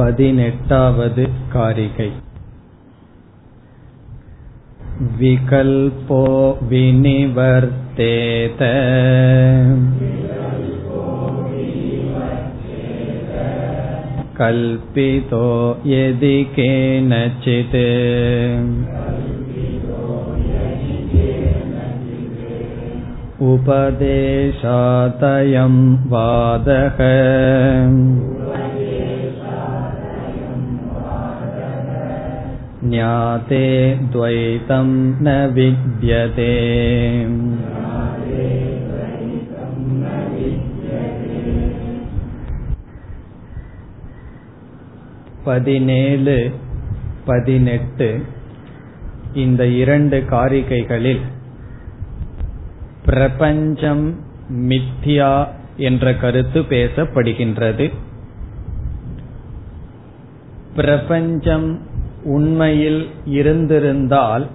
पदिनेटावद् कारिकै विकल्पो विनिवर्तेत कल्पितो यदि केनचित् उपदेशातयं वादः ज्ञाते द्वैतं न विद्यते பதினேழு பதினெட்டு இந்த இரண்டு காரிகைகளில் பிரபஞ்சம் மித்யா என்ற கருத்து பேசப்படுகின்றது பிரபஞ்சம் உண்மையில் இருந்திருந்தால்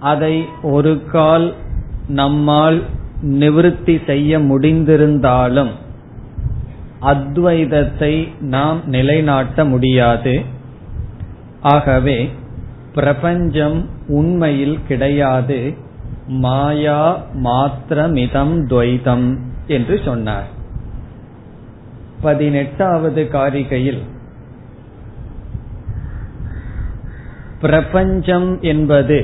அதை ஒரு கால் நம்மால் நிவிருத்தி செய்ய முடிந்திருந்தாலும் அத்வைதத்தை நாம் நிலைநாட்ட முடியாது. ஆகவே பிரபஞ்சம் உண்மையில் கிடையாது. மாயா மாத்திரமிதம் துவைதம் என்று சொன்னார். பதினெட்டாவது காரிகையில் பிரபஞ்சம் என்பது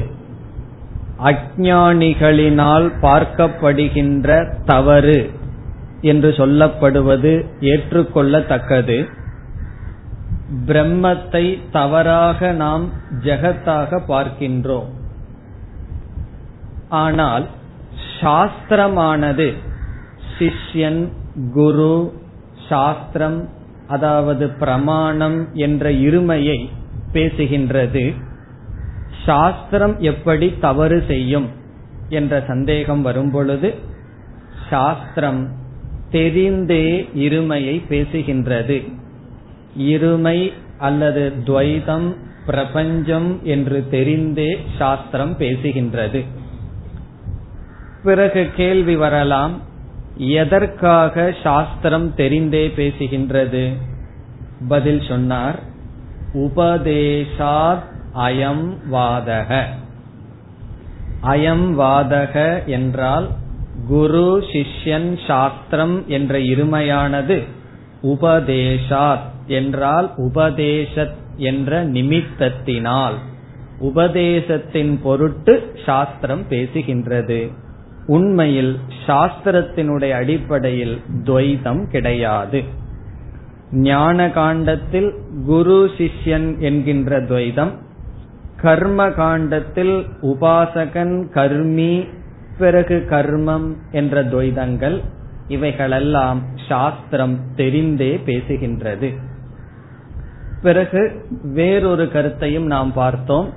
அஜானிகளினால் பார்க்கப்படுகின்ற தவறு என்று சொல்லப்படுவது ஏற்றுக்கொள்ளத்தக்கது. பிரம்மத்தை தவறாக நாம் ஜெகத்தாக பார்க்கின்றோம். ஆனால் சாஸ்திரமானது சிஷ்யன் குரு சாஸ்திரம் அதாவது பிரமாணம் என்ற இருமையை பேசுகின்றது. சாஸ்திரம் எப்படி தவறு செய்யும் என்ற சந்தேகம் வரும்பொழுது சாஸ்திரம் தெரிந்தே இருமையை பேசுகின்றது. இருமை அல்லது துவைதம் பிரபஞ்சம் என்று தெரிந்தே சாஸ்திரம் பேசுகின்றது. பிறகு கேள்வி வரலாம் எதற்காக சாஸ்திரம் தெரிந்தே பேசுகின்றது? பதில் சொன்னார் உபதேசாத் அயம் வாதக. அயம் வாதக என்றால் குரு சிஷ்யன் சாஸ்திரம் என்ற இருமையானது உபதேசாத் என்றால் உபதேசத் என்ற நிமித்தத்தினால். உபதேசத்தின் பொருட்டு சாஸ்திரம் பேசுகின்றது. உண்மையில் சாஸ்திரத்தினுடைய அடிப்படையில் துவைதம் கிடையாது. ஞான காண்டத்தில் குரு சிஷ்யன் என்கின்ற துவைதம் கர்ம காண்டத்தில் உபாசகன் கர்மி பிறகு கர்மம் என்ற துவைதங்கள் இவைகளெல்லாம் சாஸ்திரம் தெரிந்தே பேசுகின்றது. பிறகு வேறொரு கருத்தையும் நாம் பார்த்தோம்.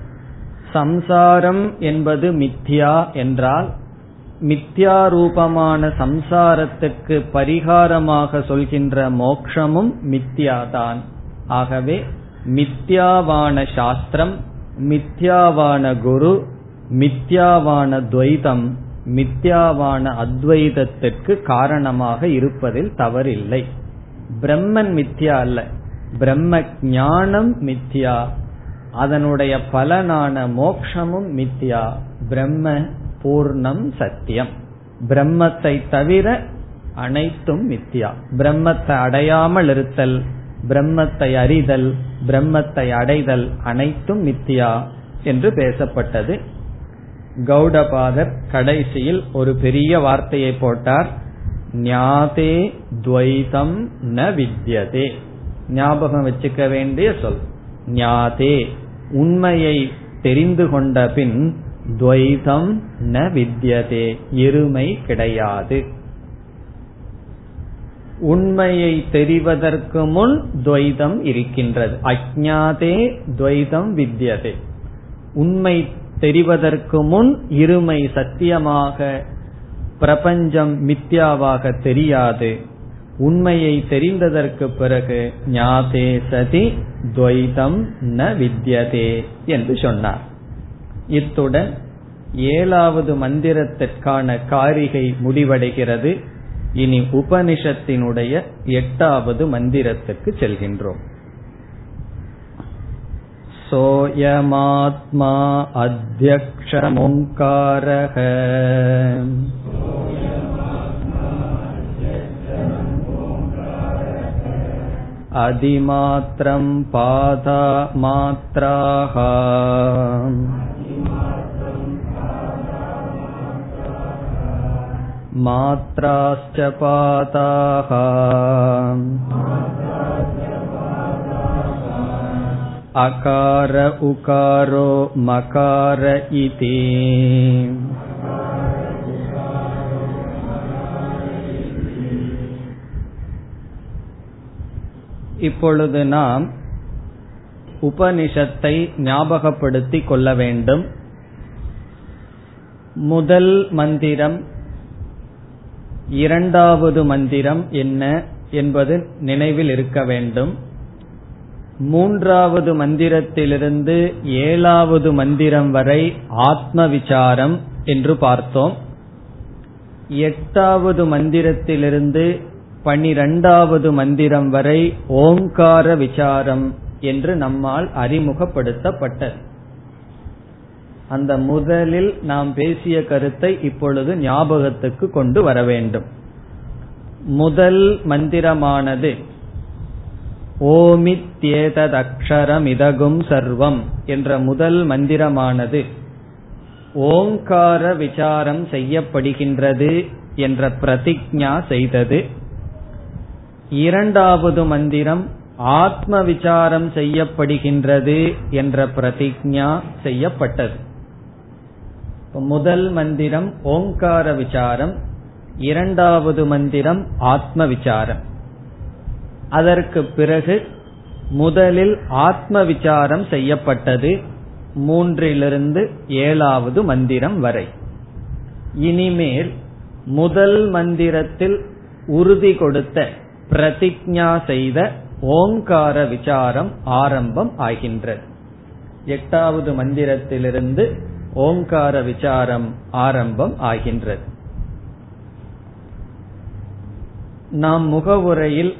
சம்சாரம் என்பது மித்யா என்றால் மித்யா ரூபமான சம்சாரத்துக்கு பரிகாரமாக சொல்கின்ற மோக்ஷமும் மித்யாதான். ஆகவே மித்யாவான சாஸ்திரம் மித்யாவான குரு மித்யாவான துவைதம் மித்யாவான அத்வைதத்திற்கு காரணமாக இருப்பதில் தவறில்லை. பிரம்மன் மித்யா அல்ல. பிரம்ம ஞானம் மித்யா. அதனுடைய பலனான மோக்ஷமும் மித்யா. பிரம்ம பூர்ணம் சத்தியம். பிரம்மத்தை தவிர அனைத்தும் மித்யா. பிரம்மத்தை அடையாமல் இருத்தல் பிரம்மத்தை அறிதல் பிரம்மத்தை அடைதல் அனைத்தும் மித்யா என்று பேசப்பட்டது. கௌடபாதர் கடைசியில் ஒரு பெரிய வார்த்தையை போட்டார். ஞாதே துவைதம் ந வித்யதே. ஞாபகம் வச்சுக்க வேண்டிய சொல். ஞாதே உண்மையை தெரிந்து கொண்ட பின் துவைதம் ந வித்யதே இருமை கிடையாது. உண்மையை தெரிவதற்கு முன் துவைதம் இருக்கின்றது. அஜாதே துவைதம் வித்யதே உண்மை தெரிவதற்கு முன் இருமை சத்தியமாக பிரபஞ்சம் மித்யாவாக தெரியாது. உண்மையை தெரிந்ததற்கு பிறகு ஞாதே சதி துவைதம் ந வித்யதே என்று சொன்னார். இத்துடன் ஏழாவது மந்திரத்திற்கான காரிகை முடிவடைகிறது இனி உபனிஷத்தினுடைய எட்டாவது மந்திரத்துக்கு செல்கின்றோம் सोऽयमात्मा अध्यक्षमोङ्कारः अधिमात्रं पादा मात्राश्च पादाः अकार उकारो मकार इति இப்பொழுது நாம் உபனிஷத்தை ஞாபகப்படுத்திக் கொள்ள வேண்டும் முதல் மந்திரம் இரண்டாவது மந்திரம் என்ன என்பது நினைவில் இருக்க வேண்டும். மூன்றாவது மந்திரத்திலிருந்து ஏழாவது மந்திரம் வரை ஆத்ம விசாரம் என்று பார்த்தோம். எட்டாவது மந்திரத்திலிருந்து பனிரெண்டாவது மந்திரம் வரை ஓங்கார விசாரம் என்று நம்மால் அறிமுகப்படுத்தப்பட்டது. அந்த முதலில் நாம் பேசிய கருத்தை இப்பொழுது ஞாபகத்துக்கு கொண்டு வர வேண்டும். முதல் மந்திரமானது ஓமித்யேததக்ஷரமிதகும் சர்வம் என்ற முதல் மந்திரமானது ஓங்கார விசாரம் செய்யப்படுகின்றது என்ற பிரதிஜா செய்தது. இரண்டாவது மந்திரம் ஆத்ம விசாரம் செய்யப்படுகின்றது என்ற பிரதிஜா செய்யப்பட்டது. முதல் மந்திரம் ஓங்கார விசாரம் இரண்டாவது மந்திரம் ஆத்ம விசாரம். அதற்கு பிறகு முதலில் ஆத்ம விசாரம் செய்யப்பட்டது மூன்றிலிருந்து ஏழாவது மந்திரம் வரை. இனிமேல் முதல் மந்திரத்தில் உறுதி கொடுத்த பிரதிஜா செய்த ஓங்கார விசாரம் ஆரம்பம் ஆகின்றது. எட்டாவது மந்திரத்திலிருந்து ஓங்கார விசாரம் ஆரம்பம் ஆகின்றது. நாம் முகவுரையில்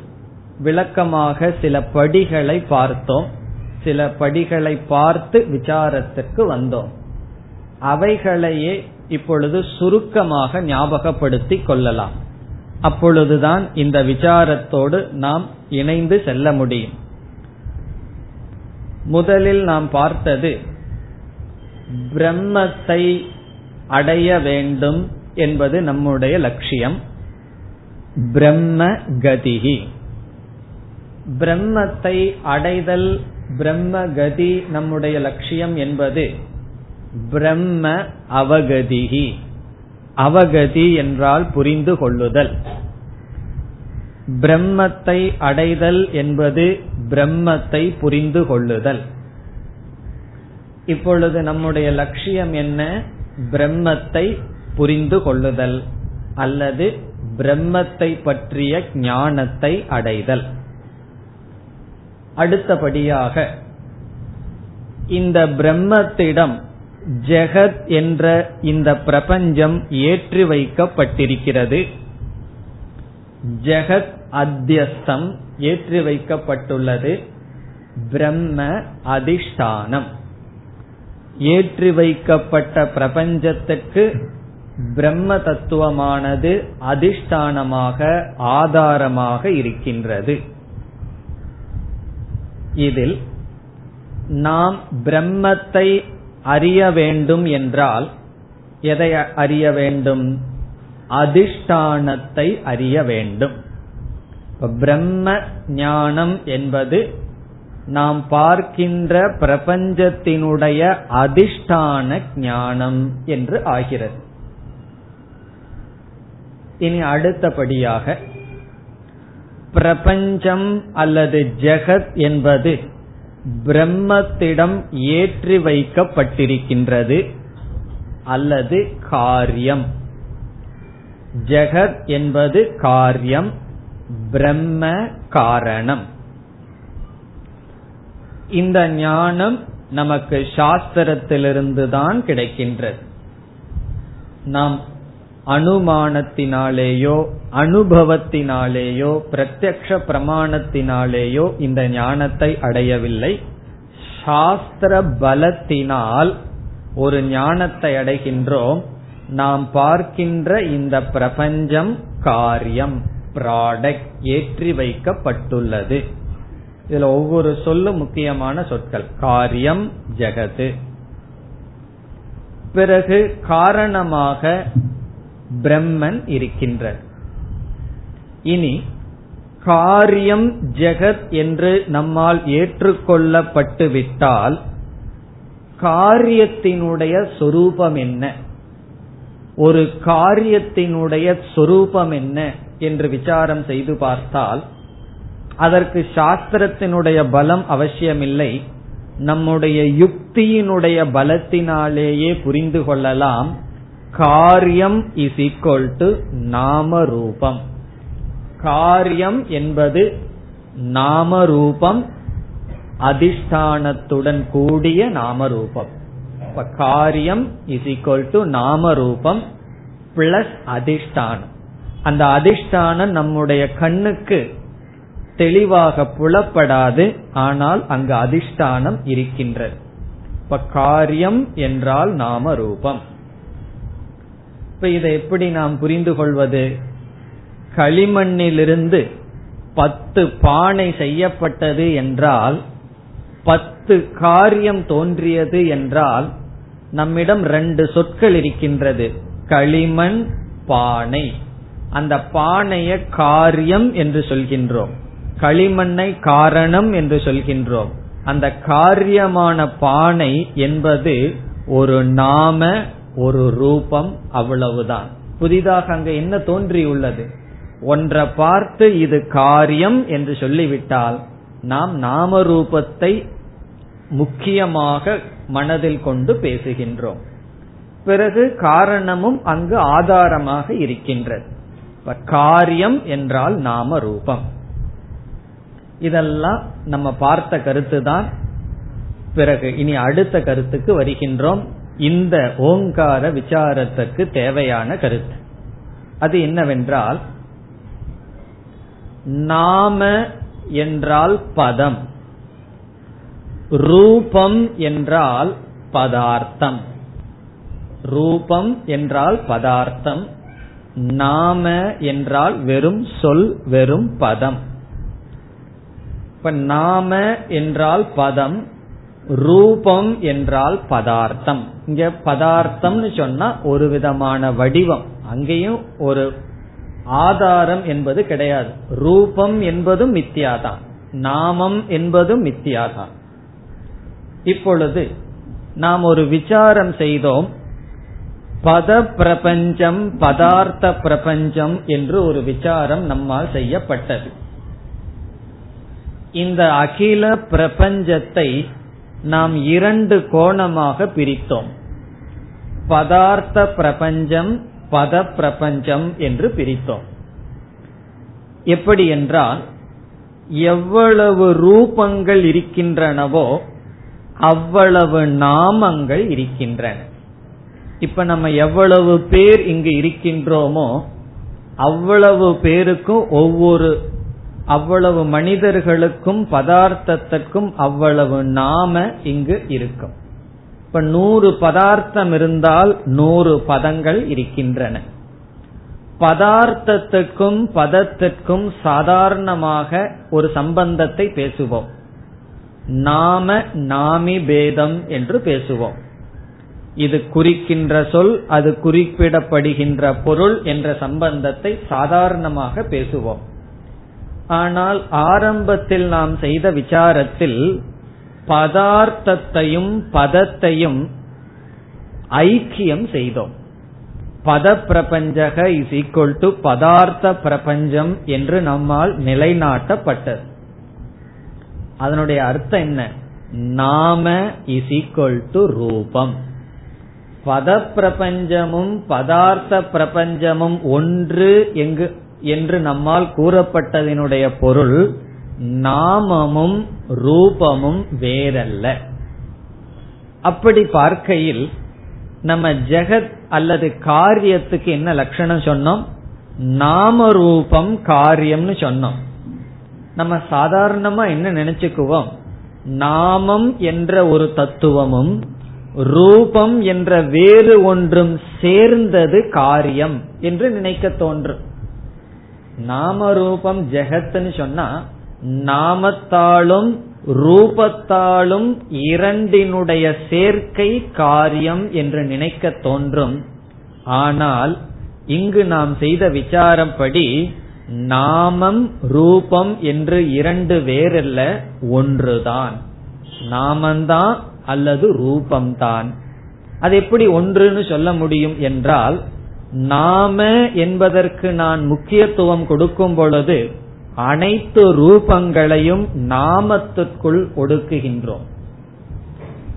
விளக்கமாக சில படிகளை பார்த்தோம். சில படிகளை பார்த்து விசாரத்திற்கு வந்தோம். அவைகளையே இப்பொழுது சுருக்கமாக ஞாபகப்படுத்திக் கொள்ளலாம். அப்பொழுதுதான் இந்த விசாரத்தோடு நாம் இணைந்து செல்ல முடியும். முதலில் நாம் பார்த்தது பிரம்மத்தை அடைய வேண்டும் என்பது நம்முடைய லட்சியம். பிரம்ம கதிகி பிரம்மத்தை அடைதல் பிரம்ம கதி நம்முடைய லட்சியம் என்பது பிரம்ம அவகதிகி அவகதி என்றால் புரிந்து கொள்ளுதல். பிரம்மத்தை அடைதல் என்பது பிரம்மத்தை புரிந்து கொள்ளுதல். இப்பொழுது நம்முடைய லட்சியம் என்ன? பிரம்மத்தை புரிந்து கொள்ளுதல் அல்லது பிரம்மத்தை பற்றிய ஞானத்தை அடைதல். அடுத்தபடியாக இந்த பிரம்மத்திடம் ஜெகத் என்ற இந்த பிரபஞ்சம் ஏற்றி வைக்கப்பட்டிருக்கிறது. ஜெகத் அத்தியஸ்தம் ஏற்றி வைக்கப்பட்டுள்ளது. பிரம்ம அதிஷ்டானம். ஏற்றி வைக்கப்பட்ட பிரபஞ்சத்துக்கு பிரம்ம தத்துவமானது அதிஷ்டானமாக ஆதாரமாக இருக்கின்றது. இதில் நாம் பிரம்மத்தை அறிய வேண்டும் என்றால் எதை அறிய வேண்டும்? அதிஷ்டானத்தை அறிய வேண்டும். பிரம்ம ஞானம் என்பது நாம் பார்க்கின்ற பிரபஞ்சத்தினுடைய அதிஷ்டான ஞானம் என்று ஆகிறது. இனி அடுத்தபடியாக பிரபஞ்சம் அல்லது ஜெகத் என்பது பிரம்மத்திடம் ஏற்றி வைக்கப்பட்டிருக்கின்றது அல்லது காரியம். ஜெகத் என்பது காரியம் பிரம்ம காரணம். இந்த ஞானம் நமக்கு சாஸ்திரத்திலிருந்து தான் கிடைக்கின்றது. நாம் அனுமானத்தினாலேயோ அனுபவத்தினாலேயோ பிரத்யக்ஷ பிரமாணத்தினாலேயோ இந்த ஞானத்தை அடையவில்லை. சாஸ்திர பலத்தினால் ஒரு ஞானத்தை அடைகின்றோம். நாம் பார்க்கின்ற இந்த பிரபஞ்சம் காரியம் ப்ராடக்ட் ஏற்றி வைக்கப்பட்டுள்ளது. இதுல ஒவ்வொரு சொல்லும் முக்கியமான சொற்கள். காரியம் ஜெகது பிறகு காரணமாக பிரம்மன் இருக்கின்றது இனி காரியம் ஜெகத் என்று நம்மால் ஏற்றுக்கொள்ளப்பட்டு விட்டால் காரியத்தினுடைய சொரூபம் என்ன? ஒரு காரியத்தினுடைய சொரூபம் என்ன? என்று விசாரம் செய்து பார்த்தால் அதற்கு சாஸ்திரத்தினுடைய பலம் அவசியமில்லை. நம்முடைய யுக்தியினுடைய பலத்தினாலேயே புரிந்து கொள்ளலாம். காரியம் இஸ் ஈக்வல் டு நாம ரூபம் காரியம் என்பது நாம ரூபம் அதிஷ்டானத்துடன் கூடிய நாம ரூபம் காரியம் இஸ் ஈக்வல் டு நாம ரூபம் பிளஸ் அதிஷ்டானம். அந்த அதிஷ்டானம் நம்முடைய கண்ணுக்கு தெளிவாக புலப்படாது ஆனால் அங்கு அதிஷ்டானம் இருக்கின்றது. இப்ப காரியம் என்றால் நாம ரூபம். இப்ப இதை எப்படி நாம் புரிந்து கொள்வது? களிமண்ணிலிருந்து பத்து பானை செய்யப்பட்டது என்றால் பத்து காரியம் தோன்றியது என்றால் நம்மிடம் ரெண்டு சொற்கள் இருக்கின்றது. களிமண் பானை. அந்த பானைய காரியம் என்று சொல்கின்றோம். களிமண்ணை காரணம் என்று சொல்கின்றோம். அந்த காரியமான பானை என்பது ஒரு நாம ஒரு ரூபம் அவ்வளவுதான். புதிதாக அங்க என்ன தோன்றியுள்ளது? ஒன்றை பார்த்து இது காரியம் என்று சொல்லிவிட்டால் நாம் நாம ரூபத்தை முக்கியமாக மனதில் கொண்டு பேசுகின்றோம். பிறகு காரணமும் அங்கு ஆதாரமாக இருக்கின்றது. காரியம் என்றால் நாம ரூபம். இதெல்லாம் நம்ம பார்த்த கருத்து தான் பிறகு இனி அடுத்த கருத்துக்கு வருகின்றோம். இந்த ஓங்கார விசாரத்திற்கு தேவையான கருத்து. அது என்னவென்றால் நாம என்றால் பதம். ரூபம் என்றால் பதார்த்தம். ரூபம் என்றால் பதார்த்தம். நாம என்றால் வெறும் சொல் வெறும் பதம். இப்ப நாம என்றால் பதம் ரூபம் என்றால் பதார்த்தம். இங்க பதார்த்தம்னு சொன்னா ஒரு விதமான வடிவம். அங்கேயும் ஒரு ஆதாரம் என்பது கிடையாது. ரூபம் என்பதும் மித்தியாதான். நாமம் என்பதும் மித்தியாதான். இப்பொழுது நாம் ஒரு விசாரம் செய்தோம். பத பிரபஞ்சம் பதார்த்த பிரபஞ்சம் என்று ஒரு விசாரம் நம்மால் செய்யப்பட்டது. இந்த அகில பிரபஞ்சத்தை நாம் இரண்டு கோணமாக பிரித்தோம். பதார்த்த பிரபஞ்சம் பத பிரபஞ்சம் என்று பிரித்தோம். எப்படி என்றால் எவ்வளவு ரூபங்கள் இருக்கின்றனவோ அவ்வளவு நாமங்கள் இருக்கின்றன. இப்ப நம்ம எவ்வளவு பேர் இங்கு இருக்கின்றோமோ அவ்வளவு பேருக்கும் ஒவ்வொரு அவ்வளவு மனிதர்களுக்கும் பதார்த்தத்திற்கும் அவ்வளவு நாம இங்கு இருக்கும். இப்ப நூறு பதார்த்தம் இருந்தால் நூறு பதங்கள் இருக்கின்றன. பதார்த்தத்துக்கும் பதத்திற்கும் சாதாரணமாக ஒரு சம்பந்தத்தை பேசுவோம். நாம நாமி பேதம் என்று பேசுவோம். இது குறிக்கின்ற சொல் அது குறிப்பிடப்படுகின்ற பொருள் என்ற சம்பந்தத்தை சாதாரணமாக பேசுவோம். ஆனால் ஆரம்பத்தில் நாம் செய்த விசாரத்தில் பதார்த்தத்தையும் பதத்தையும் ஐக்கியம் செய்தோம். பத பிரபஞ்சக இஸ் ஈக்வல் டு பதார்த்த பிரபஞ்சம் என்று நம்மால் நிலைநாட்டப்பட்டது. அதனுடைய அர்த்தம் என்ன? நாம இஸ் ஈக்வல் டு ரூபம். பத பிரபஞ்சமும் பதார்த்த பிரபஞ்சமும் ஒன்று எங்கு என்று நம்மால் கூறப்பட்டதனுடைய பொருள் நாமமும் ரூபமும் வேறல்ல. அப்படி பார்க்கையில் நம்ம ஜெகத் அல்லது காரியத்துக்கு என்ன லட்சணம் சொன்னோம்? நாம ரூபம் காரியம்னு சொன்னோம். நம்ம சாதாரணமா என்ன நினைச்சுக்குவோம்? நாமம் என்ற ஒரு தத்துவமும் ரூபம் என்ற வேறு ஒன்றும் சேர்ந்தது காரியம் என்று நினைக்க தோன்றும். நாம ரூபம் ஜெகத்னு சொன்னா நாமத்தாலும் ரூபத்தாலும் இரண்டினுடைய சேர்க்கை காரியம் என்று நினைக்க தோன்றும். ஆனால் இங்கு நாம் செய்த விசாரப்படி நாமம் ரூபம் என்று இரண்டு வேறல்ல ஒன்றுதான். நாமந்தான் அல்லது ரூபம்தான். அது எப்படி ஒன்றுன்னு சொல்ல முடியும் என்றால் நாம என்பதற்கு நான் முக்கியத்துவம் கொடுக்கும் பொழுது அனைத்து ரூபங்களையும் நாமத்திற்குள் ஒடுக்குகின்றோம்.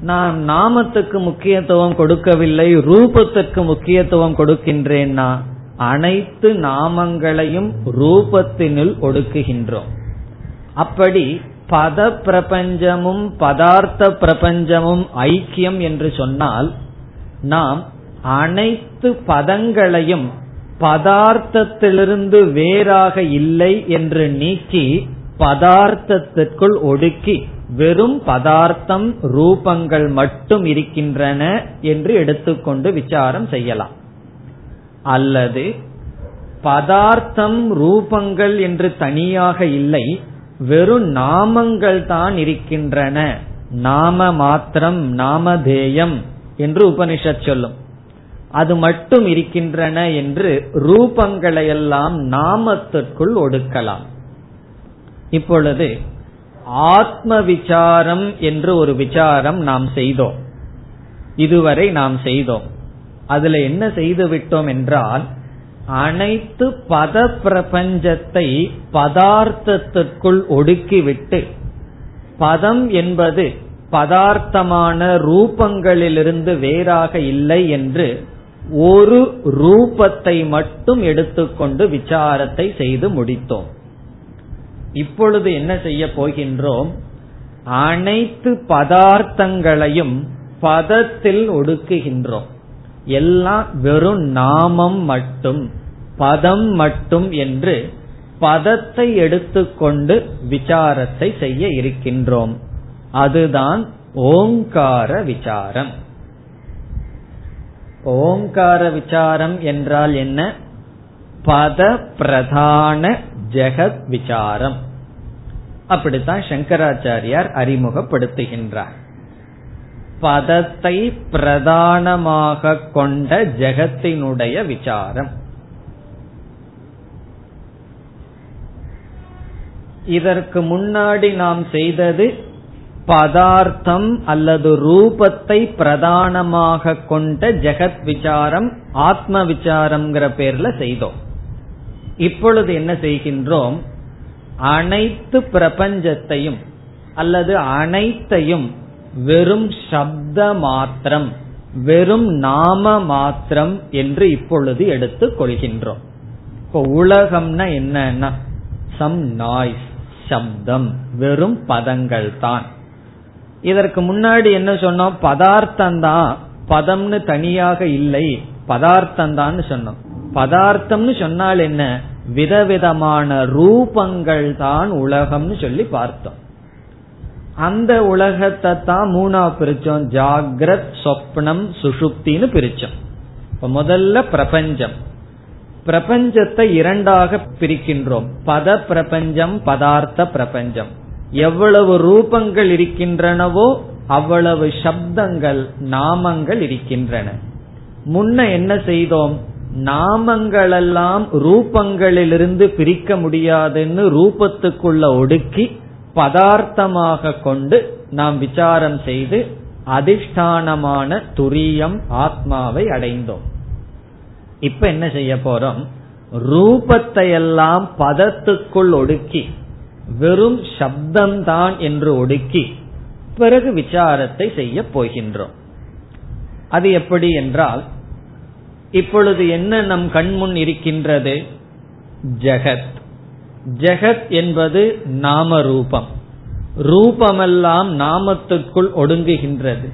நான் நாமத்துக்கு முக்கியத்துவம் கொடுக்கவில்லை ரூபத்திற்கு முக்கியத்துவம் கொடுக்கின்றேன்னா அனைத்து நாமங்களையும் ரூபத்தினுள் ஒடுக்குகின்றோம். அப்படி பத பிரபஞ்சமும் பதார்த்த பிரபஞ்சமும் ஐக்கியம் என்று சொன்னால் நாம் அனைத்து பதங்களையும் பதார்த்தத்திலிருந்து வேறாக இல்லை என்று நீக்கி பதார்த்தத்திற்குள் ஒடுக்கி வெறும் பதார்த்தம் ரூபங்கள் மட்டும் இருக்கின்றன என்று எடுத்துக்கொண்டு விசாரம் செய்யலாம். அல்லது பதார்த்தம் ரூபங்கள் என்று தனியாக இல்லை வெறும் நாமங்கள் தான் இருக்கின்றன. நாம மாத்திரம் நாமதேயம் என்று உபனிஷத் சொல்லும். அது மட்டும் இருக்கின்றன என்று ரூபங்களையெல்லாம் நாமத்திற்குள் ஒடுக்கலாம். இப்பொழுது ஆத்ம விசாரம் என்று ஒரு விசாரம் நாம் செய்தோம். இதுவரை நாம் செய்தோம். அதுல என்ன செய்து விட்டோம் என்றால் அனைத்து பத பிரபஞ்சத்தை பதார்த்தத்திற்குள் ஒடுக்கிவிட்டு பதம் என்பது பதார்த்தமான ரூபங்களிலிருந்து வேறாக இல்லை என்று ஒரு ரூபத்தை மட்டும் எடுத்துக்கொண்டு விசாரத்தை செய்து முடித்தோம். இப்பொழுது என்ன செய்ய போகின்றோம்? அனைத்து பதார்த்தங்களையும் பதத்தில் ஒடுக்குகின்றோம். எல்லாம் வெறும் நாமம் மட்டும் பதம் மட்டும் என்று பதத்தை எடுத்துக்கொண்டு விசாரத்தை செய்ய இருக்கின்றோம். அதுதான் ஓங்கார விசாரம். ஓங்கார விசாரம் என்றால் என்ன? பத பிரதான ஜெகத் விசாரம். அப்படித்தான் சங்கராச்சாரியார் அறிமுகப்படுத்துகின்றார். பதத்தை பிரதானமாக கொண்ட ஜெகத்தினுடைய விசாரம். இதற்கு முன்னாடி நாம் செய்தது பதார்த்தம் அல்லது ரூபத்தை பிரதானமாக கொண்ட ஜெகத் விசாரம் ஆத்ம விசாரம்ங்கிற பேர்ல செய்தோம். இப்பொழுது என்ன செய்கின்றோம்? அனைத்து பிரபஞ்சத்தையும் அல்லது அனைத்தையும் வெறும் சப்த மாத்திரம் வெறும் நாம மாத்திரம் என்று இப்பொழுது எடுத்துக் கொள்கின்றோம். இப்போ உலகம்னா என்னன்னா சம் நாய்ஸ் சப்தம் வெறும் பதங்கள் தான் இதற்கு முன்னாடி என்ன சொன்னோம்? பதார்த்தம் தான் பதம்னு தனியாக இல்லை. பதார்த்தம் தான் சொன்னோம். பதார்த்தம்னு சொன்னால் என்ன? விதவிதமான ரூபங்கள் தான் உலகம்னு சொல்லி பார்த்தோம். அந்த உலகத்தை தான் மூணா பிரிச்சோம். ஜாகிரத் சொப்னம் சுஷுப்தின்னு பிரிச்சோம். இப்ப முதல்ல பிரபஞ்சம். பிரபஞ்சத்தை இரண்டாக பிரிக்கின்றோம். பத பிரபஞ்சம் பதார்த்த பிரபஞ்சம். எவ்வளவு ரூபங்கள் இருக்கின்றனவோ அவ்வளவு சப்தங்கள் நாமங்கள் இருக்கின்றன. முன்ன என்ன செய்தோம்? நாமங்களெல்லாம் ரூபங்களிலிருந்து பிரிக்க முடியாதுன்னு ரூபத்துக்குள்ள ஒடுக்கி பதார்த்தமாக கொண்டு நாம் விசாரம் செய்து அதிஷ்டானமான துரியம் ஆத்மாவை அடைந்தோம். இப்ப என்ன செய்ய போறோம்? ரூபத்தை எல்லாம் பதத்துக்குள் ஒடுக்கி வெறும் சப்தம்தான் என்று ஒடுக்கி பிறகு விசாரத்தை செய்ய போகின்றோம். அது எப்படி என்றால் இப்பொழுது என்ன நம் கண்முன் இருக்கின்றது? ஜெகத். ஜெகத் என்பது நாம ரூபம் ரூபமெல்லாம் நாமத்துக்குள் ஒடுங்குகின்றது.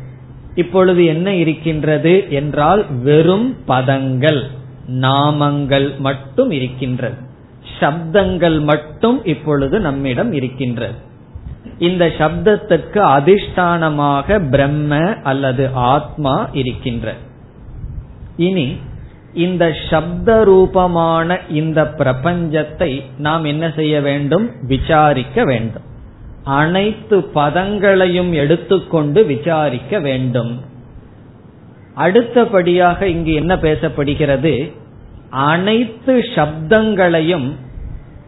இப்பொழுது என்ன இருக்கின்றது என்றால் வெறும் பதங்கள் நாமங்கள் மட்டும் இருக்கின்றது. சப்தங்கள் மட்டும் இப்பொழுது நம்மிடம் இருக்கின்றது. இந்த சப்தத்திற்கு அதிஷ்டானமாக பிரம்ம அல்லது ஆத்மா இருக்கின்ற இனி இந்த சப்த ரூபமான இந்த பிரபஞ்சத்தை நாம் என்ன செய்ய வேண்டும்? விசாரிக்க வேண்டும். அனைத்து பதங்களையும் எடுத்துக்கொண்டு விசாரிக்க வேண்டும். அடுத்தபடியாக இங்கு என்ன பேசப்படுகிறது? அனைத்து சப்தங்களையும்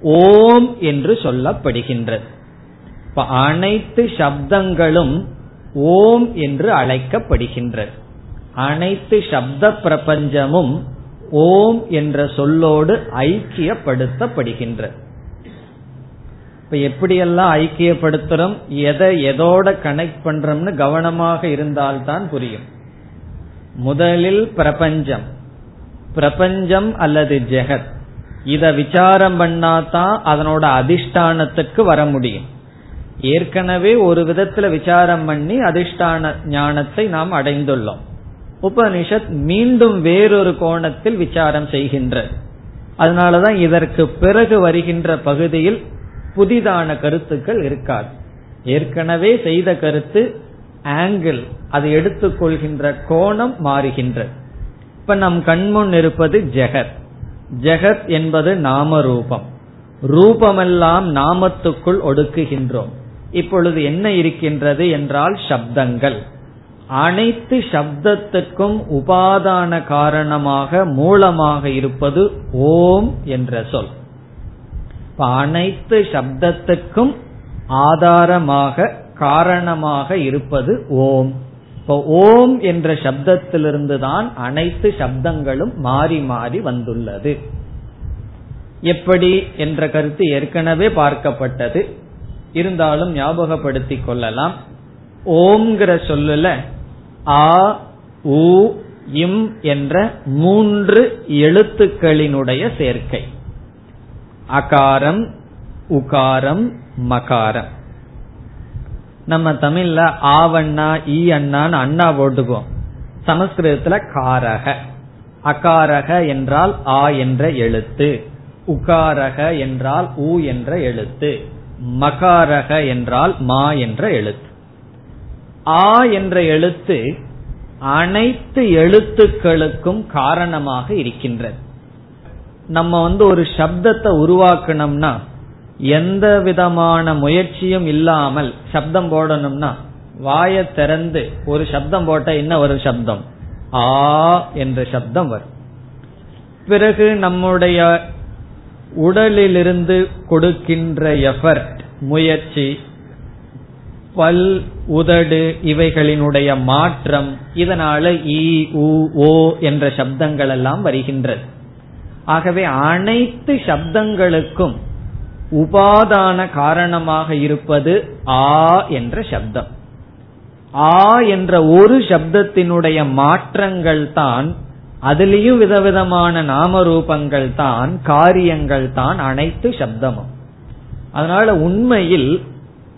ஓம் என்று சொல்லப்படுகின்றது. இப்ப அனைத்து சப்தங்களும் ஓம் என்று அழைக்கப்படுகின்றது. அனைத்து சப்த பிரபஞ்சமும் ஓம் என்ற சொல்லோடு ஐக்கியப்படுத்தப்படுகின்றது. இப்ப எப்படியெல்லாம் ஐக்கியப்படுத்துறோம் எதை எதோட கனெக்ட் பண்றோம்னு கவனமாக இருந்தால்தான் புரியும். முதலில் பிரபஞ்சம். பிரபஞ்சம் அல்லது ஜெகத். இத விசாரம் பண்ணாதான் அதனோட அதிஷ்டானத்துக்கு வர முடியும். ஏற்கனவே ஒரு விதத்துல விசாரம் பண்ணி அதிஷ்டான ஞானத்தை நாம் அடைந்துள்ளோம். உபனிஷத் மீண்டும் வேறொரு கோணத்தில் விசாரம் செய்கின்ற அதனாலதான் இதற்கு பிறகு வருகின்ற பகுதியில் புதிதான கருத்துக்கள் இருக்காது. ஏற்கனவே செய்த கருத்து ஆங்கிள் அதை எடுத்துக்கொள்கின்ற கோணம் மாறுகின்றது. இப்ப நம் கண்முன் இருப்பது ஜெகத். ஜெகத் என்பது நாம ரூபம் ரூபமெல்லாம் நாமத்துக்குள் ஒடுக்குகின்றோம். இப்பொழுது என்ன இருக்கின்றது என்றால் சப்தங்கள். அனைத்து சப்தத்துக்கும் உபாதான காரணமாக மூலமாக இருப்பது ஓம் என்ற சொல். அனைத்து சப்தத்துக்கும் ஆதாரமாக காரணமாக இருப்பது ஓம். இப்போ ஓம் என்ற சப்தத்திலிருந்து தான் அனைத்து சப்தங்களும் மாறி மாறி வந்துள்ளது. எப்படி என்ற கருத்து ஏற்கனவே பார்க்கப்பட்டது. இருந்தாலும் ஞாபகப்படுத்திக் கொள்ளலாம். ஓம்ங்கிற சொல்லுல ஆ உ இம் என்ற மூன்று எழுத்துக்களினுடைய சேர்க்கை. அகாரம் உகாரம் மகாரம். நம்ம தமிழ்ல ஆவண்ணா ஈ அண்ணான்னு அண்ணா போட்டுக்குவோம். சமஸ்கிருதத்துல காரக. அகாரக என்றால் ஆ என்ற எழுத்து. உகாரக என்றால் ஊ என்ற எழுத்து. மகாரக என்றால் மா என்ற எழுத்து. ஆ என்ற எழுத்து அனைத்து எழுத்துக்களுக்கும் காரணமாக இருக்கின்றது. நம்ம வந்து ஒரு சப்தத்தை உருவாக்கணும்னா எந்த விதமான முயற்சியும் இல்லாமல் சப்தம் போடணும்னா வாய திறந்து ஒரு சப்தம் போட்ட என்ன ஒரு சப்தம்? ஆ என்ற சப்தம் வரும். பிறகு நம்முடைய உடலிலிருந்து கொடுக்கின்ற எஃபர்ட் முயற்சி பல் உதடு இவைகளினுடைய மாற்றம் இதனால ஈ உ ஓ என்ற சப்தங்கள் எல்லாம் வருகின்றது. ஆகவே அனைத்து சப்தங்களுக்கும் உபாதான காரணமாக இருப்பது ஆ என்ற சப்தம். ஆ என்ற ஒரு சப்தத்தினுடைய மாற்றங்கள் தான் அதுலேயும் விதவிதமான நாம ரூபங்கள் தான் காரியங்கள் தான் அனைத்து சப்தமும். அதனால உண்மையில்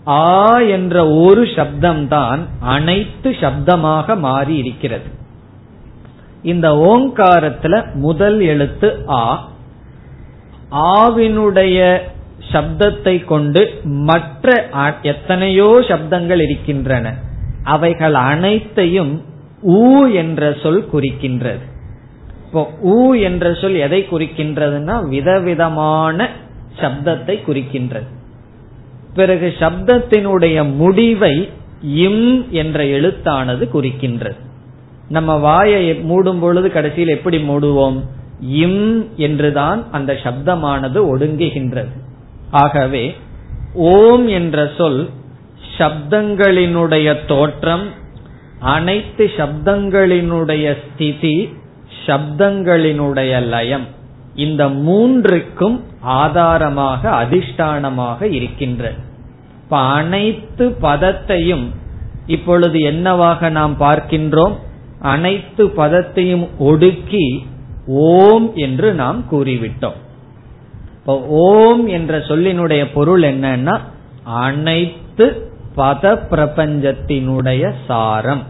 ஆ என்ற ஒரு சப்தம் தான் அனைத்து சப்தமாக மாறி இருக்கிறது. இந்த ஓங்காரத்துல முதல் எழுத்து ஆ. ஆவினுடைய சப்தத்தை கொண்டு மற்ற எத்தனையோ சப்தங்கள் இருக்கின்றன. அவைகள் அனைத்தையும் ஊ என்ற சொல் குறிக்கின்றது. இப்போ ஊ என்ற சொல் எதை குறிக்கின்றதுன்னா விதவிதமான சப்தத்தை குறிக்கின்றது. பிறகு சப்தத்தினுடைய முடிவை இம் என்ற எழுத்தானது குறிக்கின்றது. நம்ம வாயை மூடும் பொழுது கடைசியில் எப்படி மூடுவோம்? இம் என்றுதான் அந்த சப்தமானது ஒடுங்குகின்றது. ஆகவே ஓம் என்ற சொல் சப்தங்களினுடைய தோற்றம் அனைத்து சப்தங்களினுடைய ஸ்திதி சப்தங்களினுடைய லயம். இந்த மூன்றுக்கும் ஆதாரமாக அதிஷ்டானமாக இருக்கின்றது இப்ப அனைத்து பதத்தையும் இப்பொழுது என்னவாக நாம் பார்க்கின்றோம்? அனைத்து பதத்தையும் ஒடுக்கி ஓம் என்று நாம் கூறிவிட்டோம். இப்போ ஓம் என்ற சொல்லினுடைய பொருள் என்னன்னா அனைத்து பத பிரபஞ்சத்தினுடைய சாரம்.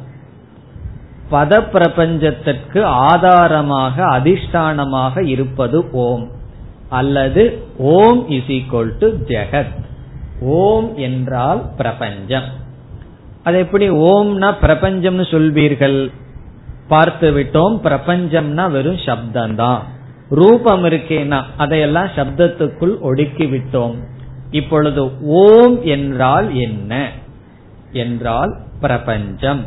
பத பிரபஞ்சத்திற்கு ஆதாரமாக அதிஷ்டானமாக இருப்பது ஓம். அல்லது ஓம் இஸ் ஈக்வல் டு ஜெகத். ஓம் என்றால் பிரபஞ்சம். அது எப்படி ஓம்னா பிரபஞ்சம்னு சொல்வீர்கள்? பார்த்து விட்டோம் பிரபஞ்சம்னா வெறும் சப்தம்தான். ரூபம் இருக்கேனா அதையெல்லாம் சப்தத்துக்குள் ஒடுக்கி விட்டோம் இப்பொழுது ஓம் என்றால் என்ன? என்றால் பிரபஞ்சம்.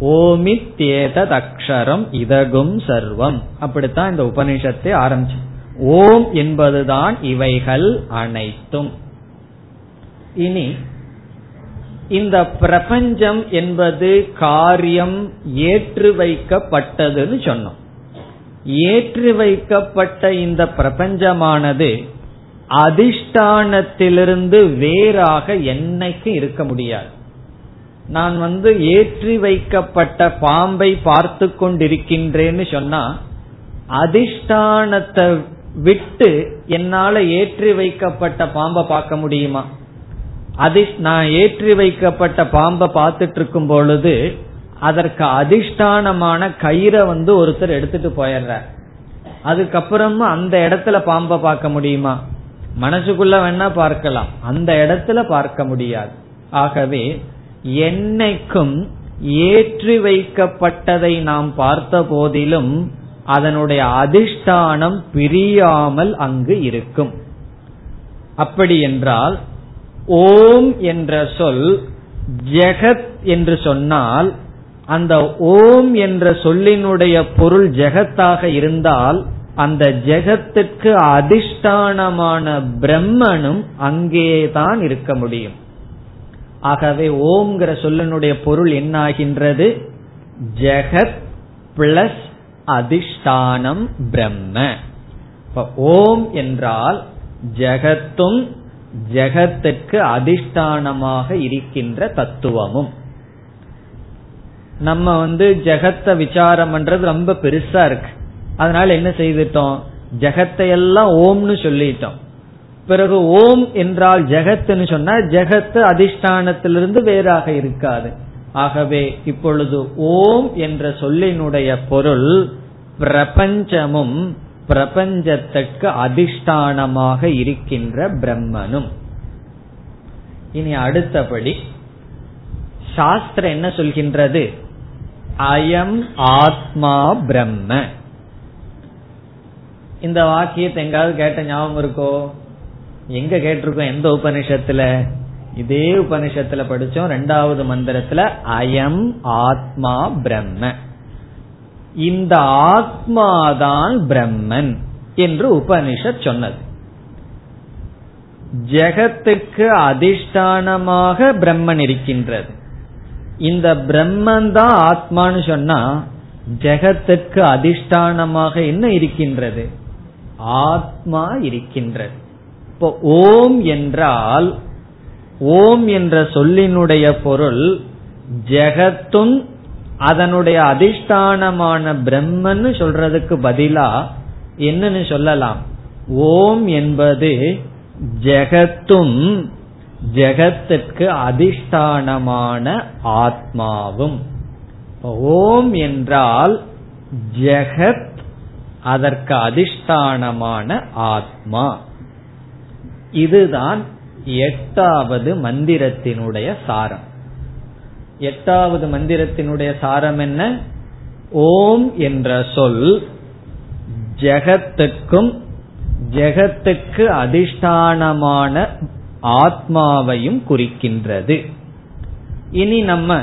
ஓமித்தேததக்ஷரம் இதகும் சர்வம். அப்படித்தான் இந்த உபனிஷத்தை ஆரம்பிச்சு. ஓம் என்பதுதான் இவைகள் அனைத்தும். இனி இந்த பிரபஞ்சம் என்பது காரியம் ஏற்று வைக்கப்பட்டதுன்னு சொன்னோம். ஏற்றி வைக்கப்பட்ட இந்த பிரபஞ்சமானது அதிஷ்டானத்திலிருந்து வேறாக என்னைக்கு இருக்க முடியாது. நான் வந்து ஏற்றி வைக்கப்பட்ட பாம்பை பார்த்து கொண்டிருக்கின்றேன்னு சொன்னா அதிஷ்டானத்தை விட்டு என்னால ஏற்றி வைக்கப்பட்ட பாம்பை பார்க்க முடியுமா? அதி நான் ஏற்றி வைக்கப்பட்ட பாம்பை பார்த்துட்டு இருக்கும் பொழுது அதற்கு அதிஷ்டானமான கயிறை வந்து ஒருத்தர் எடுத்துட்டு போயிடுறார். அதுக்கப்புறமா அந்த இடத்துல பாம்பை பார்க்க முடியுமா? மனசுக்குள்ள வேணா பார்க்கலாம். அந்த இடத்துல பார்க்க முடியாது. ஆகவே என்னைக்கும் ஏற்றி வைக்கப்பட்டதை நாம் பார்த்த போதிலும் அதனுடைய அதிஷ்டானம் பிரியாமல் அங்கு இருக்கும். அப்படி என்றால் ஓம் என்ற சொல் ஜெகத் என்று சொன்னால் அந்த ஓம் என்ற சொல்லினுடைய பொருள் ஜெகத்தாக இருந்தால் அந்த ஜெகத்துக்கு அதிஷ்டானமான பிரம்மனும் அங்கேதான் இருக்க முடியும். ஆகவே ஓம்ங்கிற சொல்லினுடைய பொருள் என்ன ஆகின்றது ஜெகத் பிளஸ் அதிஷ்டானம் பிரம்ம. ஓம் என்றால் ஜெகத்தும் ஜெகத்துக்கு அதிஷ்டானமாக இருக்கின்ற தத்துவமும். நம்ம வந்து ஜெகத்தை விசாரம் பண்றது ரொம்ப பெருசா இருக்கு. அதனால என்ன செய்துட்டோம்? ஜெகத்தை எல்லாம் ஓம்னு சொல்லிட்டோம். பிறகு ஓம் என்றால் ஜெகத்துன்னு சொன்னா ஜெகத்து அதிஷ்டானத்திலிருந்து வேறாக இருக்காது. ஆகவே இப்பொழுது ஓம் என்ற சொல்லினுடைய பொருள் பிரபஞ்சமும் பிரபஞ்சத்திற்கு அதிஷ்டானமாக இருக்கின்ற பிரம்மனும். இனி அடுத்தபடி சாஸ்திரம் என்ன சொல்கின்றது? அயம் ஆத்மா பிரம்ம. இந்த வாக்கியத்தை எங்காவது கேட்ட ஞாபகம் இருக்கோ? எங்க கேட்டிருக்கோம் எந்த உபனிஷத்துல? இதே உபனிஷத்துல படிச்சோம் ரெண்டாவது மந்திரத்துல அயம் ஆத்மா பிரம்ம. இந்த ஆத்மாதான் பிரம்மன் என்று உபனிஷத் சொன்னது. ஜெகத்துக்கு அதிஷ்டானமாக பிரம்மன் இருக்கின்றது. இந்த பிரம்மன் தான் ஆத்மான்னு சொன்னா ஜெகத்துக்கு அதிஷ்டானமாக என்ன இருக்கின்றது? ஆத்மா இருக்கின்றது. இப்போ ஓம் என்றால் ஓம் என்ற சொல்லினுடைய பொருள் ஜெகத்தும் அதனுடைய அதிஷ்டானமான பிரம்மன்னு சொல்றதுக்கு பதிலா என்னன்னு சொல்லலாம். ஓம் என்பது ஜெகத்தும் ஜெகத்துக்கு அதிஷ்டானமான ஆத்மாவும். ஓம் என்றால் ஜெகத் அதற்கு அதிஷ்டானமான ஆத்மா. இதுதான் எட்டாவது மந்திரத்தினுடைய சாரம். எட்டாவது மந்திரத்தினுடைய சாரம் என்ன? ஓம் என்ற சொல் ஜெகத்துக்கும் ஜெகத்துக்கு அதிஷ்டானமான ஆத்மாவையும் குறிக்கின்றது. இனி நம்ம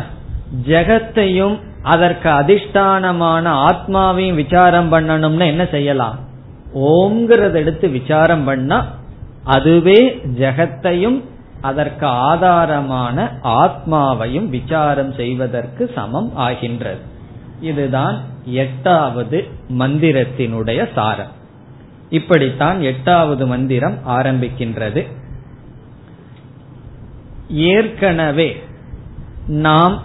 ஜெகத்தையும் அதற்கு அதிஷ்டானமான ஆத்மாவையும் விசாரம் பண்ணணும்னா என்ன செய்யலாம்? ஓம்ங்கிறத எடுத்து விசாரம் பண்ணா அதுவே ஜெகத்தையும் அதற்கு ஆதாரமான ஆத்மாவையும் விசாரம் செய்வதற்கு சமம் ஆகின்றது. இதுதான் எட்டாவது மந்திரத்தினுடைய சாரம். இப்படித்தான் எட்டாவது மந்திரம் ஆரம்பிக்கின்றது. ஏற்கனவே நாம்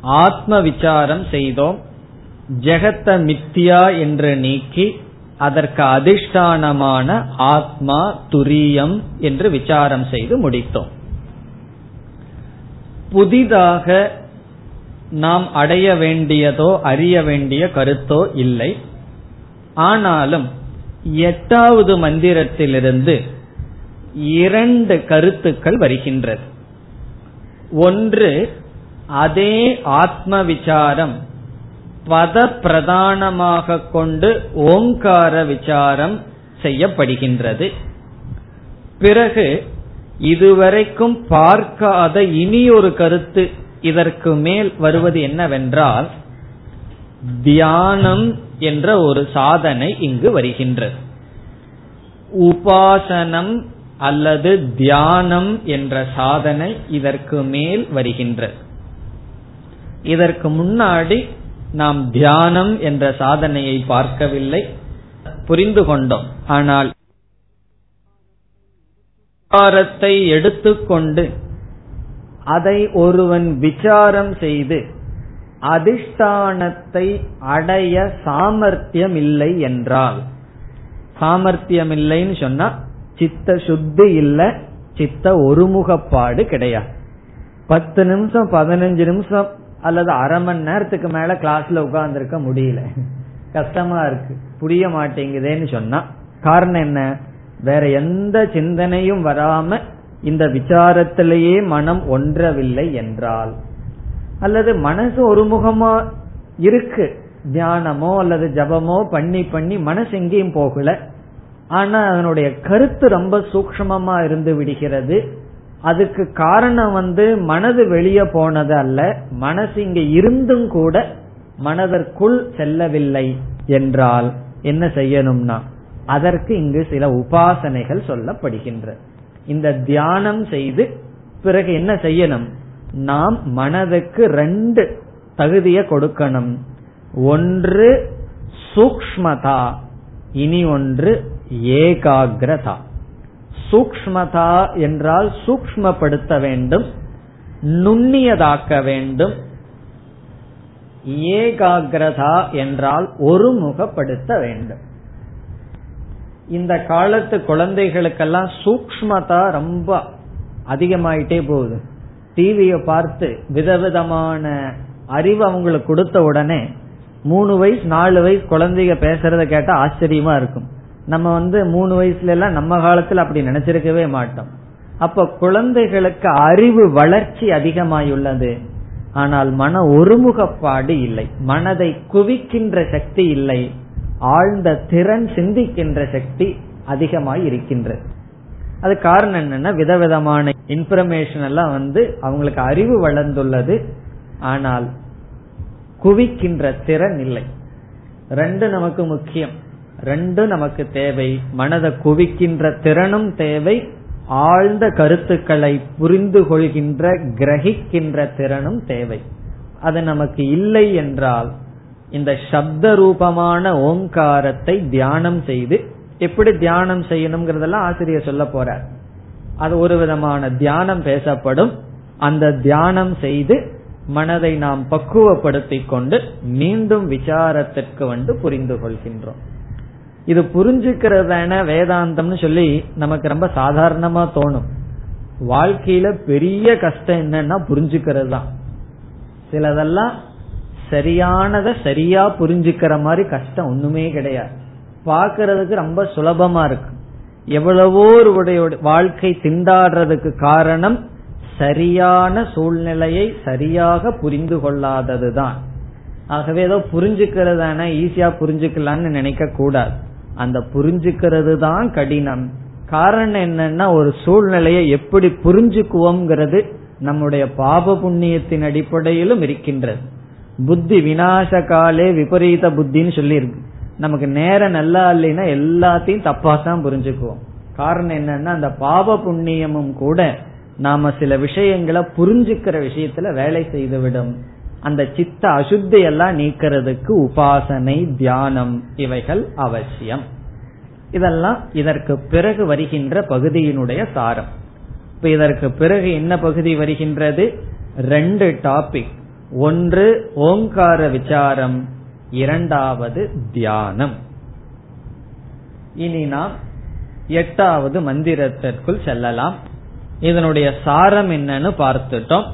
ஆத்ம விசாரம் செய்தோம் ஜெகத்த மித்தியா என்று நீக்கி அதற்கு அதிஷ்டானமான ஆத்மா துரியம் என்று விசாரம் செய்து முடித்தோம். புதிதாக நாம் அடைய வேண்டியதோ அறிய வேண்டிய கருத்தோ இல்லை. ஆனாலும் எட்டாவது மந்திரத்திலிருந்து இரண்டு கருத்துக்கள் வருகின்றது. ஒன்று அதே ஆத்ம விசாரம் பத பிரதானமாக கொண்டு ஓங்கார விசாரம் செய்யப்படுகின்றது. பிறகு இதுவரைக்கும் பார்க்காத இனி ஒரு கருத்து இதற்கு மேல் வருவது என்னவென்றால் தியானம் என்ற ஒரு சாதனை இங்கு வருகின்றது. உபாசனம் அல்லது தியானம் என்ற சாதனை இதற்கு மேல் வருகின்றது. இதற்கு முன்னாடி நாம் தியானம் என்ற சாதனையை பார்க்கவில்லை புரிந்து கொண்டோம். ஆனால் விசாரத்தை எடுத்துக்கொண்டு அதை ஒருவன் விசாரம் செய்து அதிஷ்டானத்தை அடைய சாமர்த்தியம் இல்லை என்றால் சாமர்த்தியம் இல்லைன்னு சொன்னா சித்த சுத்தி இல்ல சித்த ஒருமுகப்பாடு கிடையாது. பத்து நிமிஷம் பதினஞ்சு நிமிஷம் அல்லது அரை மணி நேரத்துக்கு மேல கிளாஸ்ல உட்கார்ந்துருக்க முடியல. கஷ்டமா இருக்கு. புரிய மாட்டேங்குதேன்னு சொன்னா காரணம் என்ன? வேற எந்த சிந்தனையும் வராம இந்த விசாரத்திலேயே மனம் ஒன்றவில்லை என்றால். அல்லது மனசு ஒருமுகமா இருக்கு. தியானமோ அல்லது ஜபமோ பண்ணி பண்ணி மனசு எங்கேயும் போகல. ஆனா அதனுடைய கருத்து ரொம்ப சூக்மமா இருந்து விடுகிறது. அதுக்கு காரணம் வந்து மனது வெளியே போனது அல்ல. மனசு இங்க இருந்தும் கூட மனதிற்குள் செல்லவில்லை என்றால் என்ன செய்யணும்னா அதற்கு இங்கு சில உபாசனைகள் சொல்லப்படுகின்ற. இந்த தியானம் செய்து பிறகு என்ன செய்யணும்? நாம் மனதுக்கு ரெண்டு தகுதியை கொடுக்கணும். ஒன்று சூக்மதா இனி ஒன்று ஏகாகிரதா. சூக்மதா என்றால் சூக்மப்படுத்த வேண்டும் நுண்ணியதாக்க வேண்டும். ஏகாகிரதா என்றால் ஒருமுகப்படுத்த வேண்டும். இந்த காலத்து குழந்தைகளுக்கெல்லாம் சூக்மதா ரொம்ப அதிகமாயிட்டே போகுது. டிவியை பார்த்து விதவிதமான அறிவு அவங்களுக்கு கொடுத்த உடனே மூணு வயசு நாலு வயசு குழந்தைங்க பேசுறத கேட்டா ஆச்சரியமா இருக்கும். நம்ம வந்து மூணு வயசுல எல்லாம் நம்ம காலத்துல அப்படி நினைச்சிருக்கவே மாட்டோம். அப்ப குழந்தைகளுக்கு அறிவு வளர்ச்சி அதிகமாயுள்ளது. ஆனால் மன ஒருமுகப்பாடு இல்லை. மனதை குவிக்கின்ற சக்தி இல்லை. ஆழ்ந்த திறன் சிந்திக்கின்ற சக்தி அதிகமாய் இருக்கின்றது அது காரணம் என்னன்னா விதவிதமான இன்ஃபர்மேஷன் எல்லாம் வந்து அவங்களுக்கு அறிவு வளர்ந்துள்ளது. ஆனால் குவிக்கின்ற திறன் இல்லை. ரெண்டு நமக்கு முக்கியம். ரெண்டும் நமக்கு தேவை. மனதை குவிக்கின்ற திறனும் தேவை. ஆழ்ந்த கருத்துக்களை புரிந்து கொள்கின்ற கிரகிக்கின்ற திறனும் தேவை. அது நமக்கு இல்லை என்றால் இந்த சப்த ரூபமான ஓங்காரத்தை தியானம் செய்து எப்படி தியானம் செய்யணுங்கிறதெல்லாம் ஆசிரியர் சொல்ல போறார். அது ஒரு விதமான தியானம் பேசப்படும். அந்த தியானம் செய்து மனதை நாம் பக்குவப்படுத்திக் கொண்டு மீண்டும் விசாரத்திற்கு வந்து புரிந்து கொள்கின்றோம். இது புரிஞ்சுக்கிறதான வேதாந்தம்னு சொல்லி நமக்கு ரொம்ப சாதாரணமா தோணும். வாழ்க்கையில பெரிய கஷ்டம் என்னன்னா புரிஞ்சுக்கிறது தான் சிலதெல்லாம் சரியானத சரியா புரிஞ்சுக்கிற மாதிரி கஷ்டம் ஒண்ணுமே கிடையாது. பாக்குறதுக்கு ரொம்ப சுலபமா இருக்கு. எவ்வளவோ ஒரு வாழ்க்கை திண்டாடுறதுக்கு காரணம் சரியான சூழ்நிலையை சரியாக புரிந்து கொள்ளாததுதான். ஆகவே ஏதோ புரிஞ்சுக்கிறதான ஈஸியா புரிஞ்சுக்கலாம்னு நினைக்க கூடாது அந்த புரிஞ்சுக்கிறது தான் கடினம். காரணம் என்னன்னா ஒரு சூழ்நிலையை எப்படி புரிஞ்சுக்குவோங்கிறது நம்முடைய பாப புண்ணியத்தின் அடிப்படையிலும் இருக்கின்றது. புத்தி வினாச காலே விபரீத புத்தின்னு சொல்லியிருக்கு. நமக்கு நேரம் நல்லா இல்லைன்னா எல்லாத்தையும் தப்பா தான் புரிஞ்சுக்குவோம். காரணம் என்னன்னா அந்த பாப புண்ணியமும் கூட நாம சில விஷயங்களை புரிஞ்சுக்கிற விஷயத்துல வேலை செய்துவிடும். அந்த சித்த அசுத்தியெல்லாம் நீக்கிறதுக்கு உபாசனை தியானம் இவைகள் அவசியம். இதெல்லாம் இதற்கு பிறகு வருகின்ற பகுதியினுடைய சாரம். இப்ப இதற்கு பிறகு என்ன பகுதி வருகின்றது? ரெண்டு டாபிக் ஒன்று ஓங்கார விசாரம் இரண்டாவது தியானம். இனி நாம் எட்டாவது மந்திரத்திற்குள் செல்லலாம். இதனுடைய சாரம் என்னன்னு பார்த்துட்டோம்.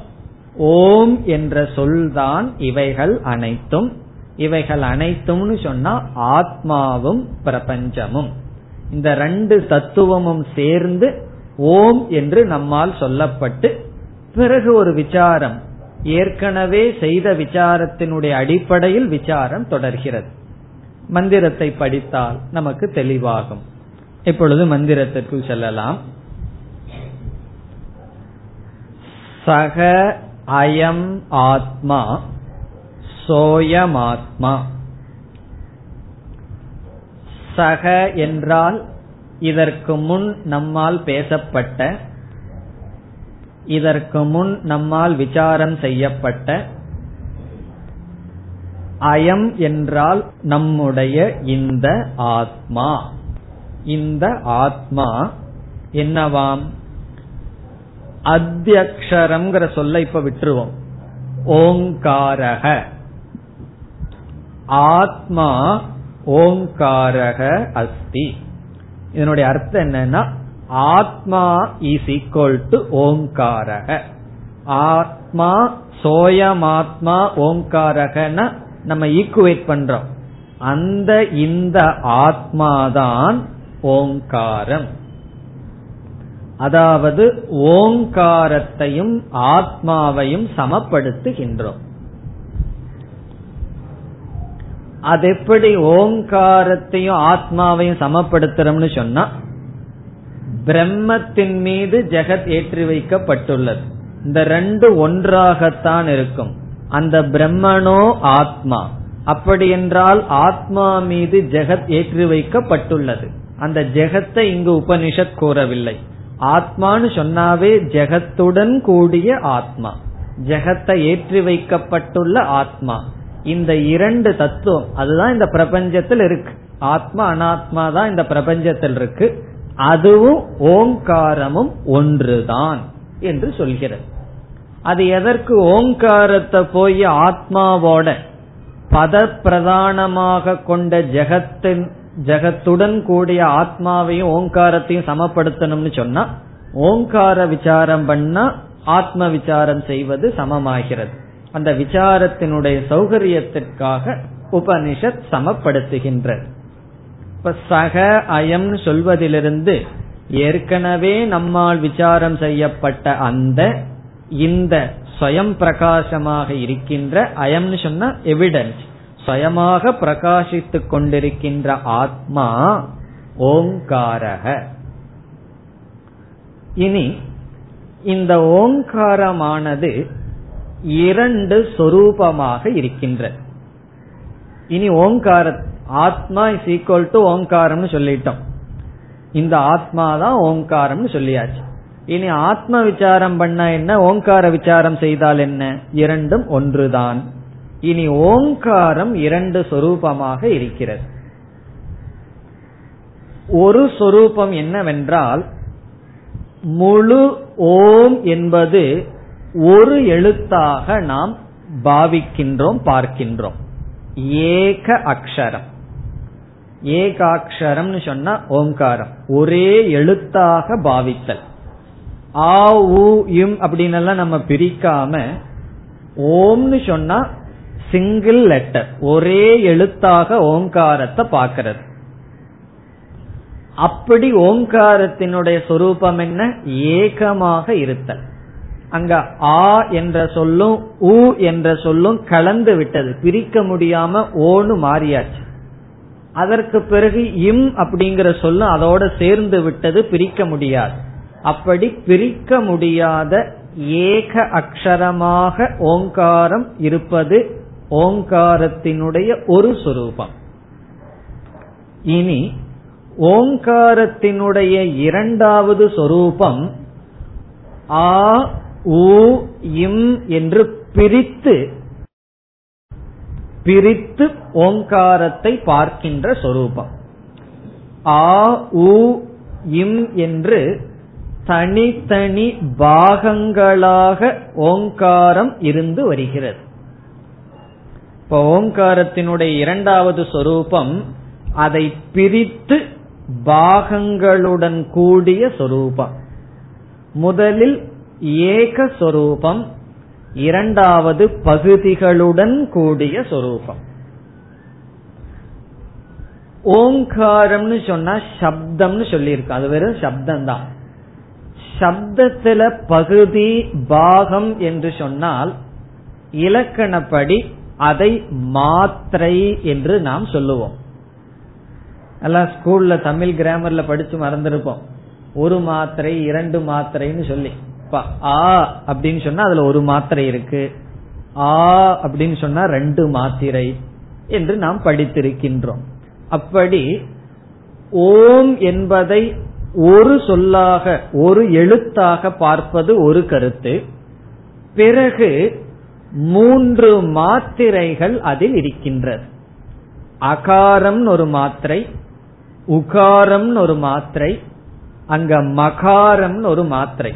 ஓம் என்ற சொல்தான் இவைகள் அனைத்தும். இவைகள் அனைத்தும்னு சொன்னா ஆத்மாவும் பிரபஞ்சமும். இந்த ரெண்டு தத்துவமும் சேர்ந்து ஓம் என்று நம்மால் சொல்லப்பட்டு பிறகு ஒரு விசாரம் ஏற்கனவே செய்த விசாரத்தினுடைய அடிப்படையில் விசாரம் தொடர்கிறது. மந்திரத்தை படித்தால் நமக்கு தெளிவாகும். இப்பொழுது மந்திரத்திற்குள் செல்லலாம். சக அயம் ஆத்மா சோயமாத்மா சக என்றால் இதற்கு முன் நம்மால் பேசப்பட்ட இதற்கு முன் நம்மால் விசாரம் செய்யப்பட்ட அயம் என்றால் நம்முடைய இந்த ஆத்மா. இந்த ஆத்மா என்னவாம்? அத்தியக்ஷரம்ங்கிற சொல்ல இப்ப விட்டுருவோம். ஓங்காரக. ஆத்மா ஓங்காரக அஸ்தி. இதனுடைய அர்த்தம் என்னன்னா ஆத்மா இஸ் ஈக்வல் டு ஓங்காரக. ஆத்மா சோயமாத்மா ஓங்காரகன நம்ம ஈக்குவேட் பண்றோம். அந்த இந்த ஆத்மாதான் ஓங்காரம். அதாவது ஓங்காரத்தையும் ஆத்மாவையும் சமப்படுத்துகின்றோம். அது எப்படி ஓங்காரத்தையும் ஆத்மாவையும் சமப்படுத்துறோம்னு சொன்னா பிரம்மத்தின் மீது ஜெகத் ஏற்றி வைக்கப்பட்டுள்ளது. இந்த ரெண்டு ஒன்றாகத்தான் இருக்கும். அந்த பிரம்மனோ ஆத்மா. அப்படி என்றால் ஆத்மா மீது ஜெகத் ஏற்றி வைக்கப்பட்டுள்ளது. அந்த ஜெகத்தை இங்கு உபனிஷத் கூறவில்லை. ஆத்மான்னு சொன்னாவே ஜெகத்துடன் கூடிய ஆத்மா. ஜெகத்தை ஏற்றி வைக்கப்பட்டுள்ள ஆத்மா. இந்த இரண்டு தத்துவம் அதுதான் இந்த பிரபஞ்சத்தில் இருக்கு. ஆத்மா அனாத்மா தான் இந்த பிரபஞ்சத்தில் இருக்கு. அதுவும் ஓங்காரமும் ஒன்றுதான் என்று சொல்கிறது. அது எதற்கு? ஓங்காரத்தை போய் ஆத்மாவோட பத பிரதானமாக கொண்ட ஜெகத்தின் ஜெகத்துடன் கூடிய ஆத்மாவையும் ஓங்காரத்தையும் சமப்படுத்தணும்னு சொன்னா ஓங்கார விசாரம் பண்ணா ஆத்ம விசாரம் செய்வது சமமாகிறது. அந்த விசாரத்தினுடைய சௌகரியத்திற்காக உபனிஷத் சமப்படுத்துகின்ற. இப்ப சக அயம்னு சொல்வதிலிருந்து ஏற்கனவே நம்மால் விசாரம் செய்யப்பட்ட அந்த இந்த ஸ்வயம் பிரகாசமாக இருக்கின்ற அயம்னு சொன்னா எவிடன்ஸ் சுயமாக பிரகாசித்துக் கொண்டிருக்கின்ற ஆத்மா ஓங்காரக. இனி இந்த ஓங்காரமானது இரண்டு சொரூபமாக இருக்கின்ற. இனி ஓங்கார ஆத்மா இஸ் ஈக்குவல் டு ஓங்காரம்னு சொல்லிட்டோம். இந்த ஆத்மா தான் ஓங்காரம்னு சொல்லியாச்சு. இனி ஆத்ம விசாரம் பண்ண என்ன? ஓங்கார விசாரம் செய்தால் என்ன? இரண்டும் ஒன்றுதான். இனி ஓங்காரம் இரண்டு சொரூபமாக இருக்கிறது. ஒரு சொரூபம் என்னவென்றால் முழு ஓம் என்பது ஒரு எழுத்தாக நாம் பாவிக்கின்றோம் பார்க்கின்றோம். ஏக அக்ஷரம். ஏகாட்சரம்னு சொன்னா ஓங்காரம் ஒரே எழுத்தாக பாவித்தல். ஆ உ இம் அப்படின்னு நம்ம பிரிக்காம ஓம்னு சொன்னா சிங்கிள் லெட்டர் ஒரே எழுத்தாக ஓங்காரத்தை பாக்கிறது அப்படி ஓங்காரத்தினுடைய சொரூபம் என்ன? ஏகமாக இருத்தல். அங்க ஆ என்ற சொல்லும் உ என்ற சொல்லும் கலந்து விட்டது. பிரிக்க முடியாம ஓன்னு மாறியாச்சு. அதற்கு பிறகு இம் அப்படிங்கிற சொல்லும் அதோட சேர்ந்து விட்டது பிரிக்க முடியாது. அப்படி பிரிக்க முடியாத ஏக அக்ஷரமாக ஓங்காரம் இருப்பது ஓங்காரத்தினுடைய ஒரு சொரூபம். இனி ஓங்காரத்தினுடைய இரண்டாவது சொரூபம் ஆ ஊ இம் என்று பிரித்து பிரித்து ஓங்காரத்தை பார்க்கின்ற சொரூபம். ஆ உ இம் என்று தனித்தனி பாகங்களாக ஓங்காரம் இருந்து வருகிறது. இப்ப ஓங்காரத்தினுடைய இரண்டாவது சொரூபம் அதை பிரித்து பாகங்களுடன் கூடிய சொரூபம். முதலில் ஏக இரண்டாவது பகுதிகளுடன் கூடிய சொரூபம். ஓங்காரம்னு சொன்னா சப்தம்னு சொல்லியிருக்கு. அது வெறும் சப்தம் தான் சப்தத்துல பகுதி பாகம் என்று சொன்னால் இலக்கணப்படி அதை மாத்திரை என்று நாம் சொல்லுவோம். எல்லாம் ஸ்கூல்ல தமிழ் கிராமர்ல படிச்சு மறந்துருப்போம். ஒரு மாத்திரை இரண்டு மாத்திரைன்னு சொல்லி. ஆ அப்படின்னு சொன்னா அதுல ஒரு மாத்திரை இருக்கு. ஆ அப்படின்னு சொன்னா ரெண்டு மாத்திரை என்று நாம் படித்திருக்கின்றோம். அப்படி ஓம் என்பதை ஒரு சொல்லாக ஒரு எழுத்தாக பார்ப்பது ஒரு கருத்து. பிறகு மூன்று மாத்திரைகள் அதில் இருக்கின்றது. அகாரம் ஒரு மாத்திரை உகாரம் ஒரு மாத்திரை அங்க மகாரம் ஒரு மாத்திரை.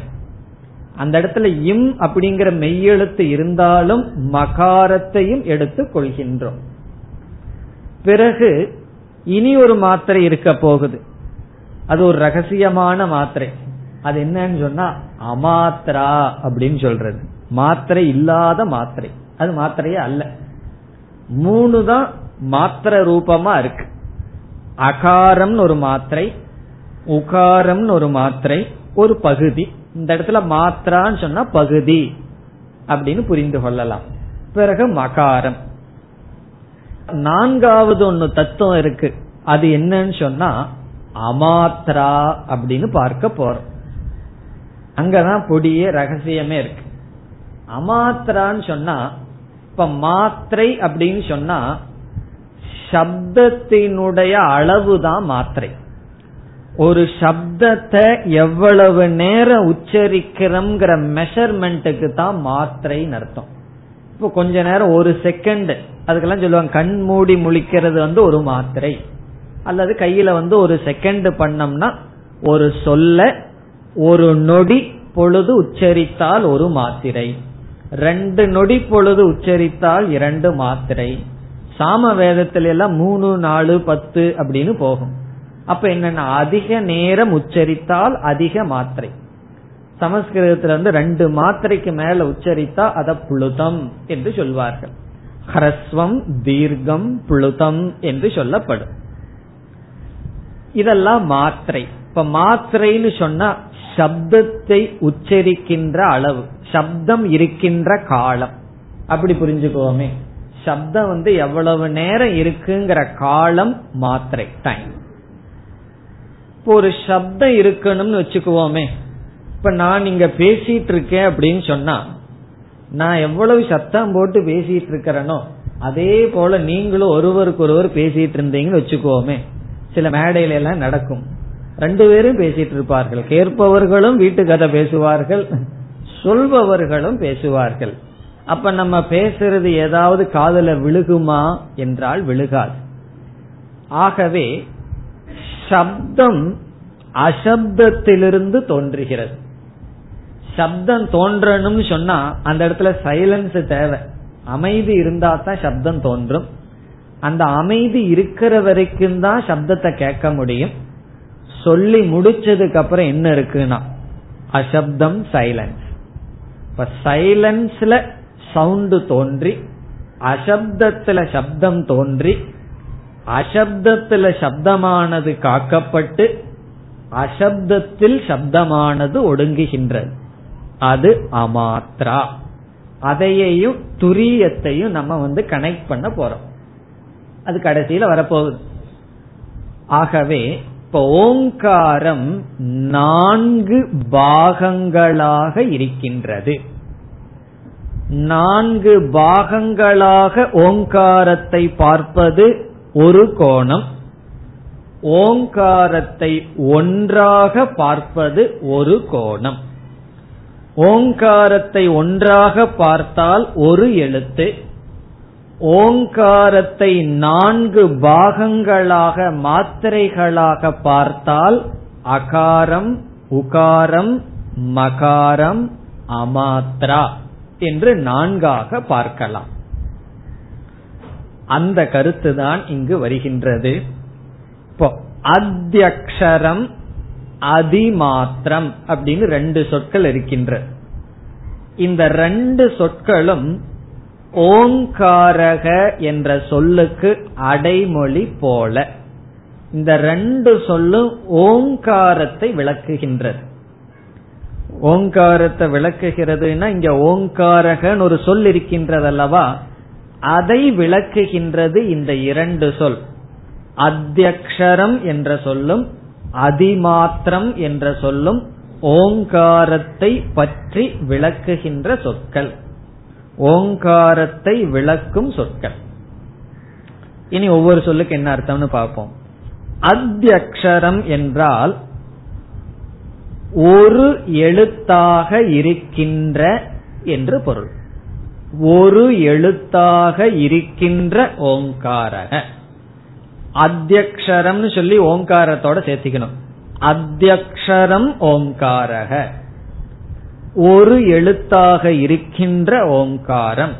அந்த இடத்துல இம் அப்படிங்கிற மெய்யெழுத்து இருந்தாலும் மகாரத்தையும் எடுத்துக் கொள்கின்றோம். பிறகு இனி ஒரு மாத்திரை இருக்க போகுது. அது ஒரு ரகசியமான மாத்திரை. அது என்னன்னு சொன்னா அமாத்திரா அப்படின்னு சொல்றது. மாத்திரை இல்லாத மாத்திரை. அது மாத்திரையே அல்ல. மூணு தான் மாத்திர ரூபமா இருக்கு. அகாரம்னு ஒரு மாத்திரை உகாரம்னு ஒரு மாத்திரை ஒரு பகுதி. இந்த இடத்துல மாத்திரான்னு சொன்னா பகுதி அப்படின்னு புரிந்து கொள்ளலாம். பிறகு மகாரம். நான்காவது ஒன்னு தத்துவம் இருக்கு. அது என்னன்னு சொன்னா அமாத்ரா அப்படின்னு பார்க்க போறோம். அங்கதான் பொடிய ரகசியமே இருக்கு. அமாத்திரான்னு சொன்னா இப்ப மாத்திரை அப்படின்னு சொன்னா சப்தத்தினுடைய அளவுதான் மாத்திரை. ஒரு சப்தத்தை எவ்வளவு நேரம் உச்சரிக்கிறோம்ங்கிற மெஷர்மெண்ட்டுக்கு தான் மாத்திரைன்னு அர்த்தம். இப்போ கொஞ்ச நேரம் ஒரு செகண்ட் அதுக்கெல்லாம் சொல்லுவாங்க கண் மூடி முழிக்கிறது வந்து ஒரு மாத்திரை. அல்லது கையில வந்து ஒரு செகண்ட் பண்ணோம்னா ஒரு சொல்ல ஒரு நொடி பொழுது உச்சரித்தால் ஒரு மாத்திரை. ரெண்டு நொடி பொழுது உச்சரித்தால் இரண்டு மாத்திரை. சாம வேதத்தில எல்லாம் மூணு நாலு பத்து அப்படின்னு போகும். அப்ப என்னன்னா அதிக நேரம் உச்சரித்தால் அதிக மாத்திரை. சமஸ்கிருதத்துல வந்து ரெண்டு மாத்திரைக்கு மேல உச்சரித்தா அத புழுதம் என்று சொல்வார்கள். ஹரஸ்வம் தீர்க்கம் புழுதம் என்று சொல்லப்படும். இதெல்லாம் மாத்திரை. இப்ப மாத்திரைன்னு சொன்னா சப்தத்தை உச்சரிக்கின்ற அளவு. சப்தம் இருக்கின்ற காலம். அப்படி புரிஞ்சுக்கோமே. சப்தம் வந்து எவ்வளவு நேரம் இருக்குங்கிற காலம் மாத்திரை டைம் இப்போ ஒரு சப்தம் இருக்கணும்னு வச்சுக்குவோமே. இப்ப நான் இங்க பேசிட்டு இருக்கேன் அப்படின்னு சொன்னா நான் எவ்வளவு சத்தம் போட்டு பேசிட்டு இருக்கிறேனோ அதே போல நீங்களும் ஒருவருக்கு ஒருவர் பேசிட்டு இருந்தீங்கன்னு வச்சுக்கோமே சில மேடையில எல்லாம் நடக்கும். ரெண்டு பேரும் பேசிட்டு இருப்பார்கள் கேட்பவர்களும் வீட்டு கதை பேசுவார்கள். சொல்பவர்களும் பேசுவார்கள். அப்ப நம்ம பேசுறது ஏதாவது காதல விழுகுமா என்றால் விழுகாது. ஆகவே சப்தம் அசப்தத்திலிருந்து தோன்றுகிறது. சப்தம் தோன்றணும்னு சொன்னா அந்த இடத்துல சைலன்ஸ் தேவை. அமைதி இருந்தா தான் சப்தம் தோன்றும். அந்த அமைதி இருக்கிற வரைக்கும் தான் சப்தத்தை கேட்க முடியும். சொல்லி முடிச்சதுக்கு அப்புறம் என்ன இருக்குன்னா அசப்தம் சைலன்ஸ் இப்ப சைலன்ஸ்ல சவுண்டு தோன்றி அசப்தத்துல சப்தம் தோன்றி அசப்தத்துல சப்தமானது காக்கப்பட்டு அசப்தத்தில் சப்தமானது ஒடுங்குகின்றது. அது அமாத்ரா. அதையையும் துரியத்தையும் நம்ம வந்து கனெக்ட் பண்ண போறோம். அது கடைசியில வரப்போகுது. ஆகவே இப்ப ஓங்காரம் நான்கு பாகங்களாக இருக்கின்றது. நான்கு பாகங்களாக ஓங்காரத்தை பார்ப்பது ஒரு கோணம் ஓங்காரத்தை ஒன்றாக பார்ப்பது ஒரு கோணம். ஓங்காரத்தை ஒன்றாக பார்த்தால் ஒரு எழுத்து. ஓங்காரத்தை நான்கு பாகங்களாக மாத்திரைகளாக பார்த்தால் அகாரம் உகாரம் மகாரம் அமாத்ரா என்று நான்காக பார்க்கலாம். அந்த கருத்து தான் இங்கு வருகின்றது. இப்போ அத்தியக்ஷரம் அதிமாத்திரம் அப்படின்னு ரெண்டு சொற்கள் இருக்கின்ற. இந்த ரெண்டு சொற்களும் ஓங்காரக என்ற சொல்லுக்கு அடைமொழி போல. இந்த ரெண்டு சொல்லும் ஓங்காரத்தை விளக்குகின்றது. ஓங்காரத்தை விளக்குகிறதுனா இங்க ஓங்காரகன்னு ஒரு சொல் இருக்கின்றது அல்லவா அதை விளக்குகின்றது இந்த இரண்டு சொல். அத்தியக்ஷரம் என்ற சொல்லும் அதிமாத்திரம் என்ற சொல்லும் ஓங்காரத்தை பற்றி விளக்குகின்ற சொற்கள். ஓங்காரத்தை விளக்கும் சொற்கள். இனி ஒவ்வொரு சொல்லுக்கு என்ன அர்த்தம்னு பார்ப்போம். அத்தியக்ஷரம் என்றால் ஒரு எழுத்தாக இருக்கின்ற என்று பொருள். ஒரு எழுத்தாக இருக்கின்ற ஓங்காரக. அத்தியக்ஷரம் சொல்லி ஓங்காரத்தோட சேர்த்திக்கணும். அத்தியக்ஷரம் ஓங்காரக. ஒரு எழுத்தாக இருக்கின்ற ஓங்காரம்.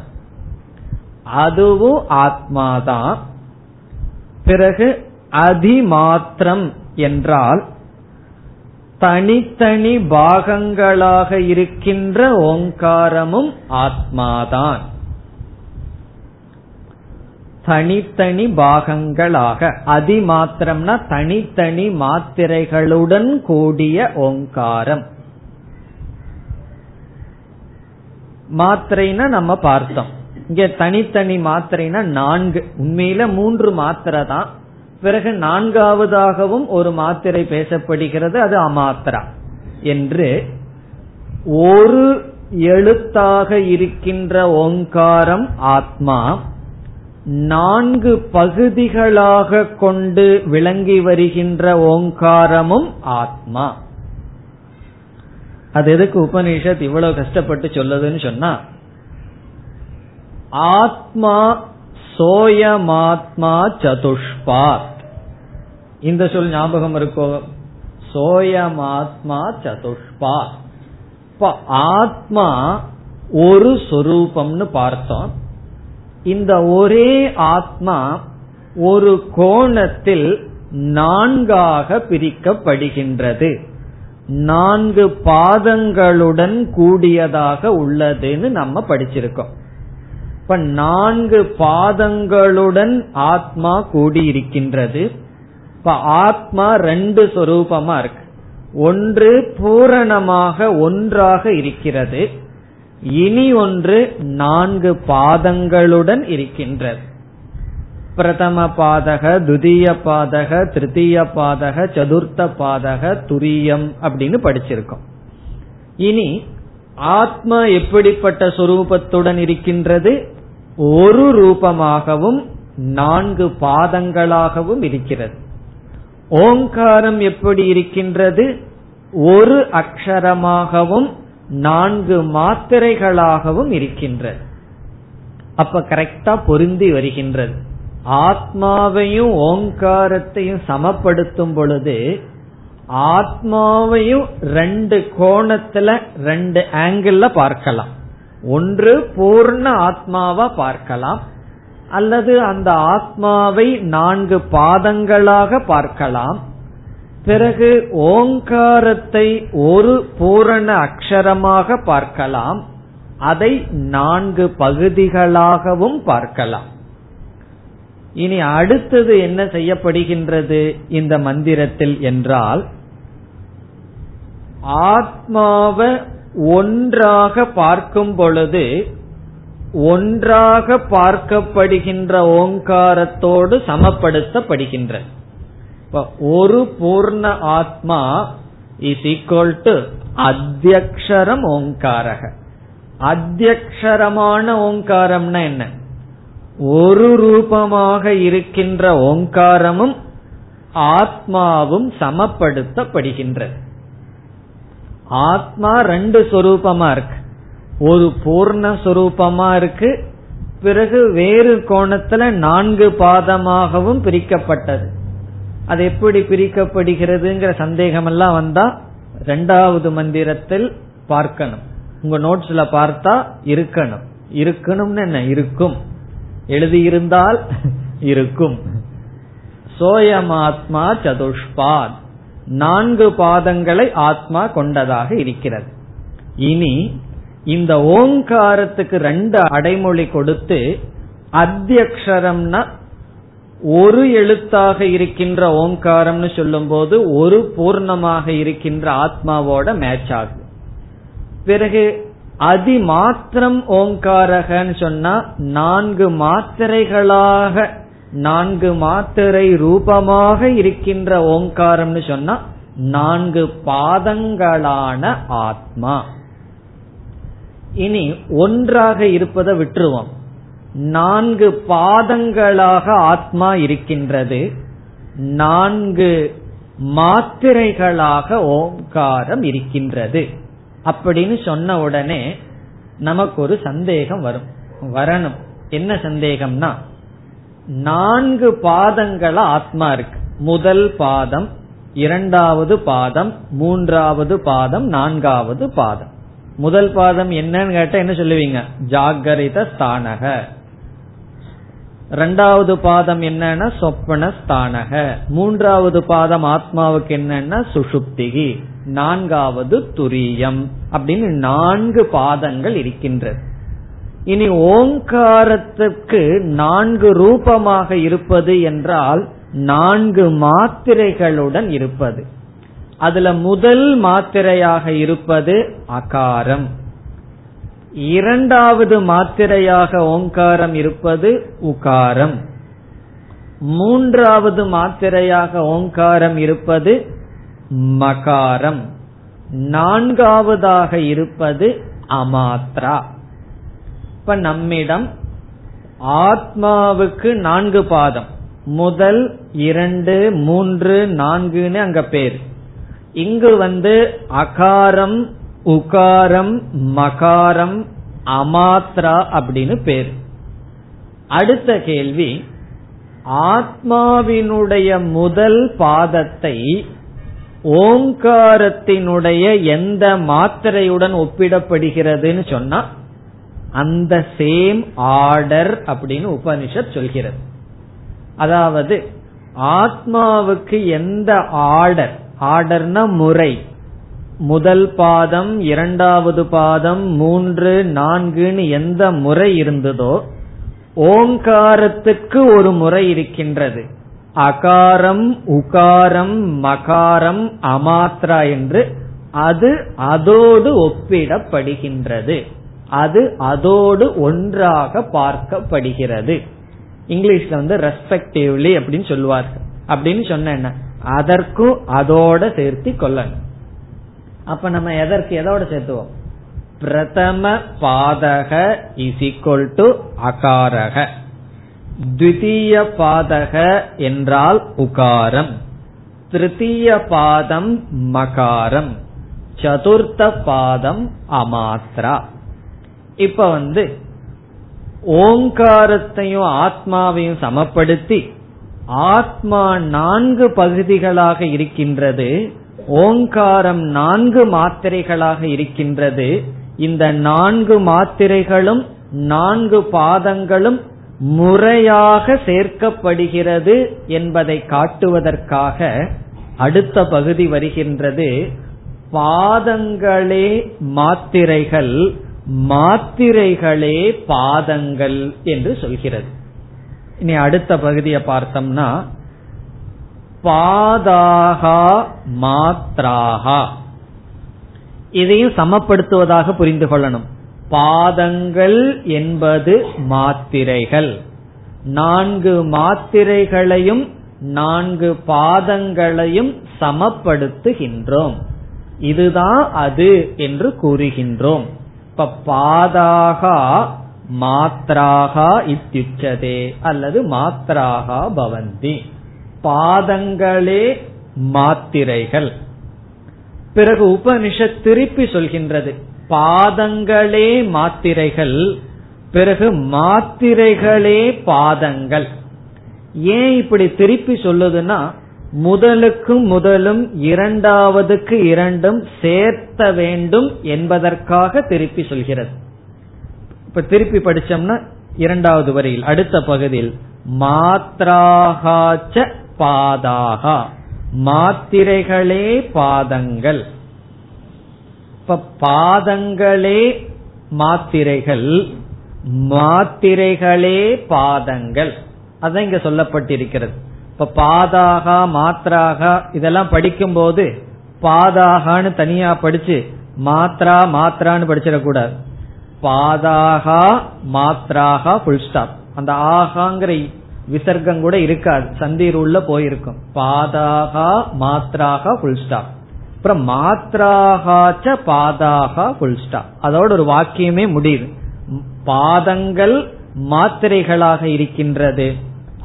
அதுவும் ஆத்மாதான். பிறகு அதிமாத்திரம் என்றால் தனித்தனி பாகங்களாக இருக்கின்ற ஓங்காரமும் ஆத்மாதான். தனித்தனி பாகங்களாக. அதிமாத்திரம்னா தனித்தனி மாத்திரைகளுடன் கூடிய ஓங்காரம். மாத்திரைனா நம்ம பார்த்தோம். இங்க தனித்தனி மாத்திரைனா நான்கு. உண்மையில மூன்று மாத்திரை தான். பிறகு நான்காவதாகவும் ஒரு மாத்திரை பேசப்படுகிறது அது அமாத்திரா என்று ஒரு எழுத்தாக இருக்கின்ற ஓங்காரம் ஆத்மா நான்கு பகுதிகளாக கொண்டு விளங்கி வருகின்ற ஓங்காரமும் ஆத்மா. அது எதுக்கு உபனிஷத் இவ்வளவு கஷ்டப்பட்டு சொல்லுதுன்னு சொன்னா ஆத்மா சோயமாத்மா சதுஷ்பாத் இந்த சொல் ஞாபகம் இருக்கோ? சோயமாத்மா சதுஷ்பாத் இப்ப ஆத்மா ஒரு சொரூபம்னு பார்த்தோம். இந்த ஒரே ஆத்மா ஒரு கோணத்தில் நான்காக பிரிக்கப்படுகின்றது. நான்கு பாதங்களுடன் கூடியதாக உள்ளதுன்னு நம்ம படிச்சிருக்கோம். இப்ப நான்கு பாதங்களுடன் ஆத்மா கூடியிருக்கின்றது. இப்ப ஆத்மா ரெண்டு சொரூபமா இருக்கு. ஒன்று பூரணமாக ஒன்றாக இருக்கிறது. இனி ஒன்று நான்கு பாதங்களுடன் இருக்கின்றது. பிரதம பாதக துதிய பாதக திருத்திய பாதக சதுர்த்த பாதக துரியம் அப்படின்னு படிச்சிருக்கோம். இனி ஆத்மா எப்படிப்பட்ட சொரூபத்துடன் இருக்கின்றது? ஒரு ரூபமாகவும் நான்கு பாதங்களாகவும் இருக்கிறது. ஓங்காரம் எப்படி இருக்கின்றது? ஒரு அக்ஷரமாகவும் நான்கு மாத்திரைகளாகவும் இருக்கின்றது. அப்ப கரெக்டா பொருந்தி வருகின்றது. ஆத்மாவையும் ஓங்காரத்தையும் சமப்படுத்தும் பொழுது ஆத்மாவையும் ரெண்டு கோணத்துல ரெண்டு ஆங்கிள் பார்க்கலாம். ஒன்று பூர்ண ஆத்மாவா பார்க்கலாம். அல்லது அந்த ஆத்மாவை நான்கு பாதங்களாக பார்க்கலாம். பிறகு ஓங்காரத்தை ஒரு பூரண அக்ஷரமாக பார்க்கலாம். அதை நான்கு பகுதிகளாகவும் பார்க்கலாம். இனி அடுத்தது என்ன செய்யப்படுகின்றது இந்த மந்திரத்தில் என்றால் ஆத்மாவை ஒன்றாக பார்க்கும் பொழுது ஒன்றாக பார்க்கப்படுகின்ற ஓங்காரத்தோடு சமப்படுத்தப்படுகின்ற ஒரு பூர்ண ஆத்மா இஸ் ஈக்வல் டு அத்தியக்ஷரம் ஓங்காரக. அத்தியக்ஷரமான ஓங்காரம்னா என்ன? ஒரு ரூபமாக இருக்கின்ற ஓங்காரமும் ஆத்மாவும் சமப்படுத்தப்படுகின்றது. ஆத்மா ரெண்டு சொரூபமா இருக்கு. ஒரு பூர்ணஸ்வரூபமா இருக்கு. பிறகு வேறு கோணத்துல நான்கு பாதமாகவும் பிரிக்கப்பட்டது. அது எப்படி பிரிக்கப்படுகிறதுங்கிற சந்தேகம் எல்லாம் வந்தா ரெண்டாவது மந்திரத்தில் பார்க்கணும். உங்க நோட்ஸ்ல பார்த்தா இருக்கணும். இருக்கணும்னு என்ன? இருக்கும். எழுதியிருந்தால் இருக்கும். சோயமாத்மா சதுஷ்பாத். நான்கு பாதங்களை ஆத்மா கொண்டதாக இருக்கிறது. இனி இந்த ஓங்காரத்துக்கு ரெண்டு அடைமொழி கொடுத்து அத்தியக்ஷரம்னா ஒரு எழுத்தாக இருக்கின்ற ஓங்காரம்னு சொல்லும் போது ஒரு பூர்ணமாக இருக்கின்ற ஆத்மாவோட மேட்ச் ஆகுது பிறகு அதி மாத்திரம் ஓங்காரகன்னு சொன்னா நான்கு மாத்திரைகளாக நான்கு மாத்திரை ரூபமாக இருக்கின்ற ஓங்காரம்னு சொன்னா நான்கு பாதங்களான ஆத்மா. இனி ஒன்றாக இருப்பதை விட்டுருவோம். நான்கு பாதங்களாக ஆத்மா இருக்கின்றது. நான்கு மாத்திரைகளாக ஓங்காரம் இருக்கின்றது. அப்படின்னு சொன்ன உடனே நமக்கு ஒரு சந்தேகம் வரும். வரணும். என்ன சந்தேகம்னா நான்கு பாதங்கள ஆத்மா இருக்கு. முதல் பாதம் இரண்டாவது பாதம் மூன்றாவது பாதம் நான்காவது பாதம். முதல் பாதம் என்னன்னு கேட்டா என்ன சொல்லுவீங்க? ஜாகரித ஸ்தானக. ரெண்டாவது பாதம் என்னன்னா சொப்பன ஸ்தானக. மூன்றாவது பாதம் ஆத்மாவுக்கு என்னன்னா சுஷுப்திகி நான்காவது துரியம். அப்படின்னு நான்கு பாதங்கள் இருக்கின்றது. இனி ஓங்காரத்துக்கு நான்கு ரூபமாக இருப்பது என்றால் நான்கு மாத்திரைகளுடன் இருப்பது. அதுல முதல் மாத்திரையாக இருப்பது அகாரம். இரண்டாவது மாத்திரையாக ஓங்காரம் இருப்பது உகாரம். மூன்றாவது மாத்திரையாக ஓங்காரம் இருப்பது மகாரம். நான்காவதாக இருப்பது அமாத்ரா. இப்ப நம்மிடம் ஆத்மாவுக்கு நான்கு பாதம். முதல் இரண்டு மூன்று நான்குன்னு அங்க பேர். இங்கு வந்து அகாரம் உகாரம் மகாரம் அமாத்ரா அப்படின்னு பேர். அடுத்த கேள்வி ஆத்மாவினுடைய முதல் பாதத்தை ஓங்காரத்தினுடைய எந்த மாத்திரையுடன் ஒப்பிடப்படுகிறதுன்னு சொன்னா அந்த சேம் ஆர்டர் அப்படின்னு உபனிஷத் சொல்கிறது. அதாவது ஆத்மாவுக்கு எந்த ஆர்டர் ஆர்டர்னா முறை. முதல் பாதம் இரண்டாவது பாதம் மூன்று நான்குன்னு எந்த முறை இருந்ததோ ஓங்காரத்துக்கு ஒரு முறை இருக்கின்றது. அகாரம் உகாரம் மகாரம் அமாத்ரா என்று அது அதோடு ஒப்பிடப்படுகின்றது. அது அதோடு ஒன்றாக பார்க்கப்படுகிறது. இங்கிலீஷ்ல வந்து ரெஸ்பெக்டிவ்லி அப்படின்னு சொல்லுவார்கள். அப்படின்னு சொன்ன என்ன? அதற்கும் அதோட சேர்த்து கொள்ளணும். அப்ப நம்ம எதற்கு எதோட சேர்த்துவோம்? பிரதம பாதக இஸ் ஈக்வல் டு அகாரக. த்விதீய பாதக என்றால் உகாரம். திருத்தீய பாதம் மகாரம். சதுர்த்த பாதம் அமாத்ரா. இப்ப வந்து ஓங்காரத்தையும் ஆத்மாவையும் சமப்படுத்தி ஆத்மா நான்கு பகுதிகளாக இருக்கின்றது ஓங்காரம் நான்கு மாத்திரைகளாக இருக்கின்றது. இந்த நான்கு மாத்திரைகளும் நான்கு பாதங்களும் முறையாக சேர்க்கப்படுகிறது என்பதை காட்டுவதற்காக அடுத்த பகுதி வருகின்றது. பாதங்களே மாத்திரைகள் மாத்திரைகளே பாதங்கள் என்று சொல்கிறது. இனி அடுத்த பகுதியை பார்த்தோம்னா பாதாகா மாத்ராகா. இதையும் சமப்படுத்துவதாக புரிந்து கொள்ளணும். பாதங்கள் என்பது மாத்திரைகள். நான்கு மாத்திரைகளையும் நான்கு பாதங்களையும் சமப்படுத்துகின்றோம். இதுதான் அது என்று கூறுகின்றோம். இப்ப பாதாகா மாத்ராகா இத்தியுச்சதே அல்லது மாத்ராகா பவந்தி. பாதங்களே மாத்திரைகள். பிறகு உபனிஷத் திருப்பி சொல்கின்றது. பாதங்களே மாத்திரைகள் பிறகு மாத்திரைகளே பாதங்கள். ஏன் இப்படி திருப்பி சொல்லுதுன்னா முதலுக்கும் முதலும் இரண்டாவதுக்கு இரண்டும் சேர்த்த வேண்டும் என்பதற்காக திருப்பி சொல்கிறது. இப்ப திருப்பி படிச்சோம்னா இரண்டாவது வரையில் அடுத்த பகுதியில் மாத்ராகாச்ச பாதாகா. மாத்திரைகளே பாதங்கள். இப்ப பாதங்களே மாத்திரைகள் மாத்திரைகளே பாதங்கள். அதான் இங்க சொல்லப்பட்டிருக்கிறது. இப்ப பாதாகா மாத்ராகா இதெல்லாம் படிக்கும் போது பாதாகான்னு தனியா படிச்சு மாத்ரா மாத்ரான்னு படிச்சிடக்கூடாது. பாதாகா மாத்ராகா புல் ஸ்டாப் அந்த ஆகாங்கிற விசர்க்கம் கூட இருக்காது. சந்தீர் உள்ள போயிருக்கும். பாதாகா மாத்ராகா புல் ஸ்டாப் அப்புறம் மாத்ராகாச்ச பாதாகா புல் ஸ்டாப் அதோட ஒரு வாக்கியமே முடியுது. பாதங்கள் மாத்திரைகளாக இருக்கின்றது.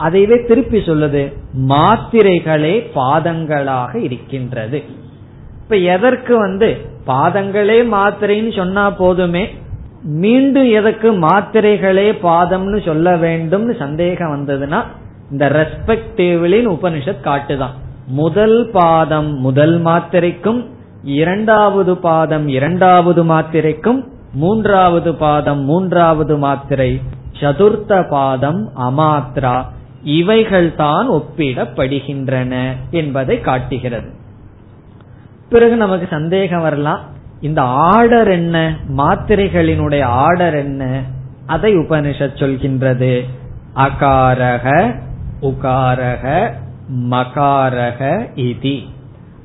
அதைவே திருப்பி சொல்லுது. மாத்திரைகளே பாதங்களாக இருக்கின்றது. இப்ப எதற்கு வந்து பாதங்களே மாத்திரைன்னு சொன்னா போதுமே? மீண்டும் எதற்கு மாத்திரைகளே பாதம்னு சொல்ல வேண்டும்னு சந்தேகம் வந்ததுன்னா இந்த ரெஸ்பெக்டிவ்லின் உபனிஷத் காட்டுதான். முதல் பாதம் முதல் மாத்திரைக்கும் இரண்டாவது பாதம் இரண்டாவது மாத்திரைக்கும் மூன்றாவது பாதம் மூன்றாவது மாத்திரை சதுர்த்த பாதம் அமாத்ரா இவைகள் தான் ஒப்பிடப்படுகின்றன என்பதை காட்டுகிறது. பிறகு நமக்கு சந்தேகம் வரலாம் இந்த ஆர்டர் என்ன? மாத்திரைகளினுடைய ஆர்டர் என்ன? அதை உபனிஷத் சொல்கின்றது. அகாரக உகாரக மகாரக இதி.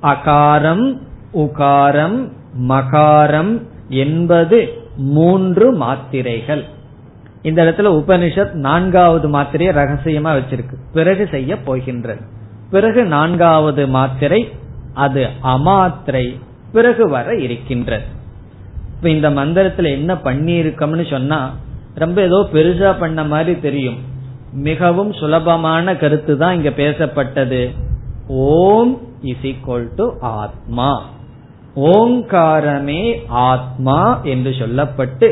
அகாரம் உகாரம் மகாரம் என்பது மூன்று மாத்திரைகள். இந்த இடத்துல உபனிஷத் நான்காவது மாத்திரையை ரகசியமா வச்சிருக்கு. பிறகு செய்ய போகின்றது. பிறகு நான்காவது மாத்திரை அது அமாத்திரை. பிறகு வர இருக்கின்றது. இப்ப இந்த மந்திரத்துல என்ன பண்ணி இருக்கோம்னு சொன்னா ரொம்ப ஏதோ பெருசா பண்ண மாதிரி தெரியும். மிகவும் சுலபமான கருத்து தான் இங்க பேசப்பட்டது. ஓம் இஸ் ஈக்வல் டு ஆத்மா. ஓங்காரமே ஆத்மா என்று சொல்லப்பட்டு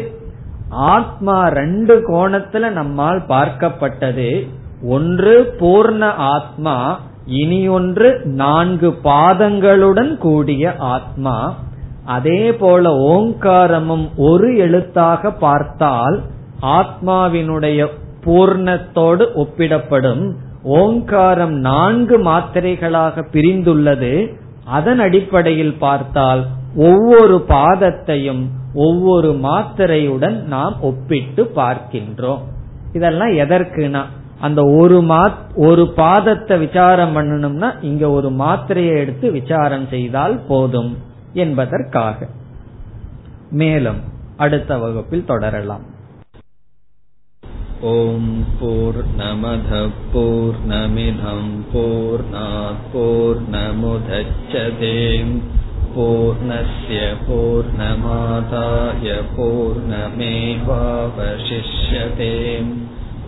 ஆத்மா ரெண்டு கோணத்துல நம்மால் பார்க்கப்பட்டது. ஒன்று பூர்ண ஆத்மா இனி ஒன்று நான்கு பாதங்களுடன் கூடிய ஆத்மா. அதே போல ஓங்காரமும் ஒரு எழுத்தாக பார்த்தால் ஆத்மாவினுடைய பூர்ணத்தோடு ஒப்பிடப்படும். ஓங்காரம் நான்கு மாத்திரைகளாக பிரிந்துள்ளது. அதன் அடிப்படையில் பார்த்தால் ஒவ்வொரு பாதத்தையும் ஒவ்வொரு மாத்திரையுடன் நாம் ஒப்பிட்டு பார்க்கின்றோம். இதெல்லாம் எதற்குனா? அந்த ஒரு மாத் ஒரு பாதத்தை விசாரம் பண்ணணும்னா இங்க ஒரு மாத்திரையை எடுத்து விசாரம் செய்தால் போதும் என்பதற்காக. மேலும் அடுத்த வகுப்பில் தொடரலாம். ஓம் போர் நமத போர் நமிதம்